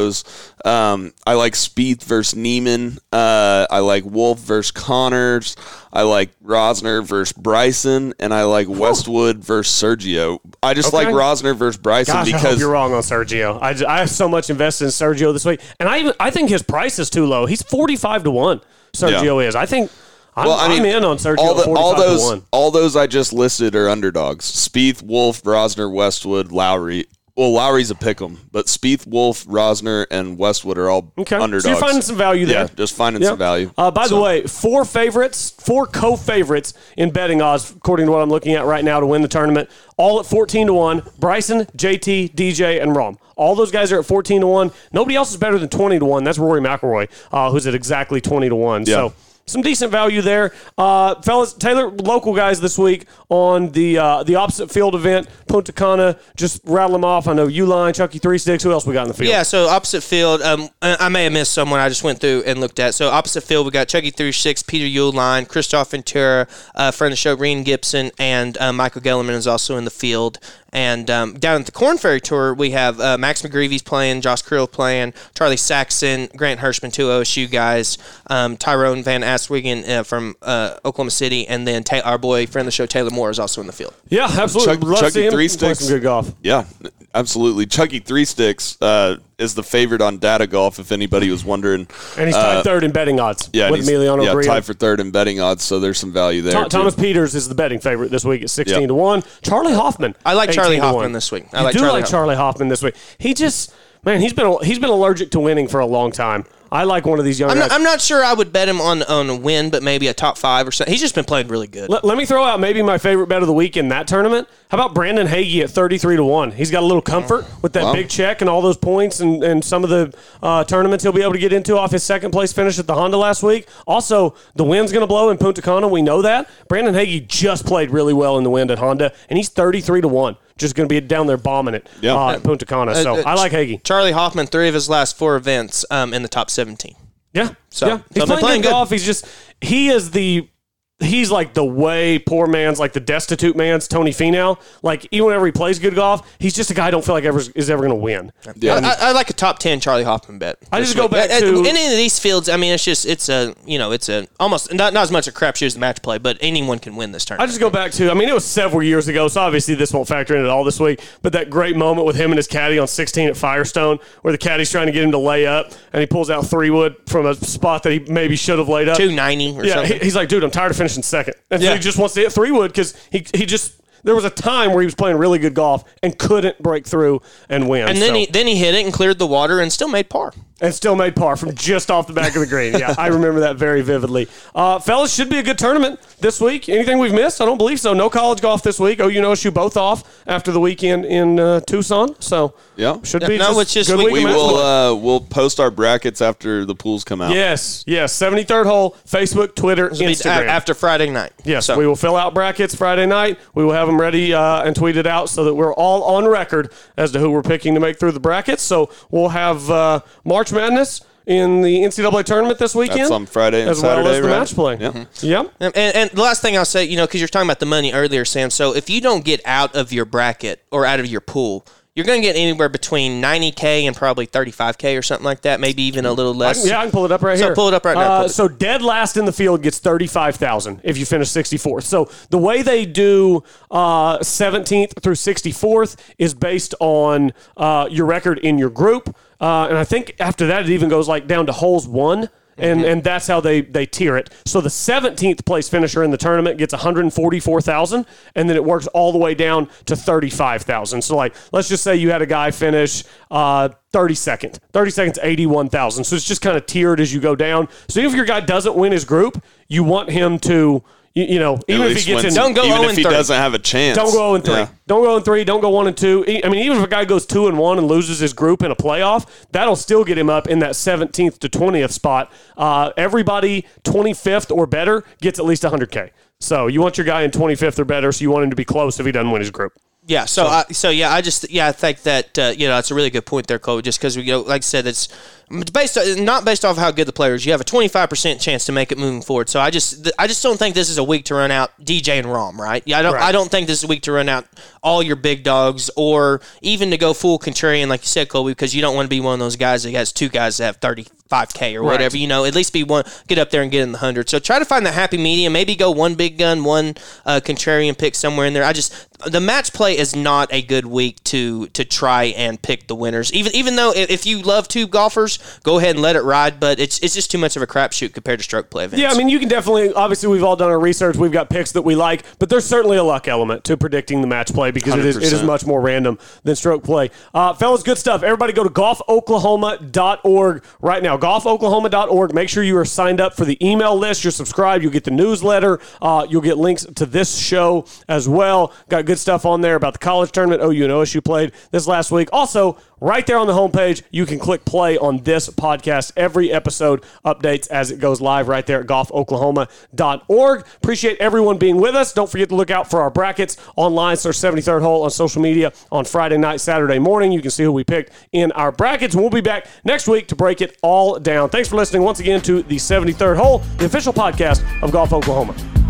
um, I like Spieth versus Niemann uh, I like Wolff versus Conners I like Rozner versus Bryson and I like Westwood versus Sergio I just like Rozner versus Bryson Gosh, because you're wrong on Sergio. I I have so much invested in Sergio this week, and I even I think his price is too low. He's forty-five to one. Sergio is. I think. I'm, Well, I mean, I'm in on Sergio. all, the, 45 all those, one. all those I just listed are underdogs. Spieth, Wolff, Rozner, Westwood, Lowry. Well, Lowry's a pick 'em, but Spieth, Wolff, Rozner, and Westwood are all Okay, underdogs. so you're finding some value there. Yeah, just finding Yeah. some value. Uh, by the way, four favorites, four co-favorites in betting odds, according to what I'm looking at right now to win the tournament, all at 14 to one. Bryson, JT, DJ, and Rahm. All those guys are at 14 to one. Nobody else is better than 20 to one. That's Rory McIlroy, uh, who's at exactly 20 to one. Yeah. So some decent value there. Uh, fellas, Taylor, local guys this week on the uh, the opposite field event, Punta Cana. Just rattle them off. I know Uihlein, Chucky Three Sticks. Who else we got in the field? Yeah, so opposite field, um, I may have missed someone I just went through and looked at. So opposite field, we got Chucky Three Sticks, Peter Uihlein, Kristoffer Ventura, uh, friend of the show, Rhein Gibson, and uh, Michael Gellerman is also in the field. And um, down at the Korn Ferry Tour, we have uh, Max McGreevy's playing, Josh Creel playing, Charlie Saxon, Grant Hirschman, two OSU guys, um, Tyrone Van Aswegen uh, from uh, Oklahoma City, and then Ta- our boy, friend of the show, Taylor Moore, is also in the field. yeah, absolutely. Chuck- Love to Chucky see Three play Sticks. some good golf. Yeah, absolutely. Chucky Three Sticks uh, is the favorite on Data Golf. If anybody was wondering, And he's tied third in betting odds Uh, yeah, with he's- Emiliano yeah, Grillo. tied for third in betting odds. So there's some value there. Tho- too. Thomas Pieters is the betting favorite this week at 16 Yep. to 1. Charley Hoffman. I like Charley Hoffman this week. I you like do Charlie like Hoffman. Charley Hoffman this week. He just, man, he's been he's been allergic to winning for a long time. I like one of these young I'm guys. not, I'm not sure I would bet him on, on a win, but maybe a top five or something. He's just been playing really good. let, let me throw out maybe my favorite bet of the week in that tournament. How about Brandon Hagy at 33 to 1? He's got a little comfort with that Wow. big check and all those points and, and some of the uh, tournaments he'll be able to get into off his second place finish at the Honda last week. Also, the wind's going to blow in Punta Cana. We know that. Brandon Hagy just played really well in the wind at Honda, and he's 33 to 1. Just going to be down there bombing it Yeah. uh, at Punta Cana. So Uh, uh, I like Hagy. Charley Hoffman, three of his last four events um, in the top 17. Yeah. So- yeah. He's playing, playing golf. He's just he is the he's like the way poor man's like the destitute man's Tony Finau. Like even whenever he plays good golf, he's just a guy I don't feel like ever is ever going to win. Yeah. I, I like a top 10 Charley Hoffman bet. I this just go back At- at to- any of these fields. I mean, it's just it's a you know it's a almost not not as much a crapshoot as the match play, but anyone can win this tournament. I just go back to I mean it was several years ago, so obviously this won't factor in at all this week. But that great moment with him and his caddy on 16 at Firestone, where the caddy's trying to get him to lay up, and he pulls out three wood from a spot that he maybe should have laid up. 290 or Yeah, something. he- he's like, dude, I'm tired of finishing second. And so Yeah. he just wants to hit three wood because he, he just, there was a time where he was playing really good golf and couldn't break through and win. and then So- he then he hit it and cleared the water and still made par. And still made par from just off the back of the green. Yeah, I remember that very vividly. Uh, fellas, should be a good tournament this week. Anything we've missed? I don't believe so. No college golf this week. Oh, you know, OSU both off after the weekend in uh, Tucson. So Yeah. should be No, just it's just good we- week we will uh, we'll post our brackets after the pools come out. Yes, yes. Seventy third hole. Facebook, Twitter, It'll be Instagram. after Friday night. Yes, So- we will fill out brackets Friday night. We will have them ready uh, and tweeted out so that we're all on record as to who we're picking to make through the brackets. So we'll have uh, March Madness in the NCAA tournament this weekend. That's on Friday and as well as the right? match play. Yeah. Yep. And, and, and the last thing I'll say, you know, because you're talking about the money earlier, Sam. So if you don't get out of your bracket or out of your pool, you're going to get anywhere between 90k and probably 35k or something like that, maybe even a little less. can, yeah, I can pull it up right So here. pull it up right now. Uh, Pull it. so dead last in the field gets thirty five thousand if you finish sixty fourth. So the way they do seventeenth through sixty fourth is based on uh, your record in your group, uh, and I think after that it even goes like down to holes one. And, Mm-hmm. and that's how they, they tier it. So the 17th place finisher in the tournament gets 144,000 and then it works all the way down to 35,000. So like let's just say you had a guy finish uh 32nd. 30 seconds 81,000. So it's just kind of tiered as you go down. So even if your guy doesn't win his group, you want him to you, you know, At even if he gets in Don't go even 0 if he 3. doesn't have a chance. don't go 0 3. Yeah. Don't go 0 3. Don't go 1 and 2. I mean, even if a guy goes 2 and 1 and loses his group in a playoff, that'll still get him up in that 17th to 20th spot. Uh, everybody 25th or better gets at least 100K. So you want your guy in 25th or better, so you want him to be close if he doesn't win his group. Yeah, so I, so yeah, I just yeah, I think that uh, you know it's a really good point there, Cole. Just because we you know, like I said, it's it's based not based off how good the players. You have a twenty five percent chance to make it moving forward. So I just th- I just don't think this is a week to run out DJ and Rahm, right? Yeah, I don't Right. I don't think this is a week to run out all your big dogs or even to go full contrarian, like you said, Colby, because you don't want to be one of those guys that has two guys that have thirty five k or whatever. You know, at least be one get up there and get in the hundred. So try to find the happy medium. Maybe go one big gun, one uh, contrarian pick somewhere in there. I just the match play is not a good week to to try and pick the winners. Even even though if you love tube golfers, go ahead and let it ride. But it's it's just too much of a crapshoot compared to stroke play events. Yeah, I mean, you can definitely. Obviously, we've all done our research. We've got picks that we like, but there's certainly a luck element to predicting the match play because it is, it is much more random than stroke play. Uh, fellas, good stuff. Everybody go to golfoklahoma.org right now. Golfoklahoma.org. Make sure you are signed up for the email list. You're subscribed. You'll get the newsletter. Uh, you'll get links to this show as well. Got good good stuff on there about the college tournament oh, OU and OSU played this last week. Also, right there on the homepage, you can click play on this podcast. Every episode updates as it goes live right there at golfoklahoma.org. Appreciate everyone being with us. Don't forget to look out for our brackets online. Search 73rd Hole on social media on Friday night, Saturday morning. You can see who we picked in our brackets. We'll be back next week to break it all down. Thanks for listening once again to the 73rd Hole, the official podcast of Golf Oklahoma.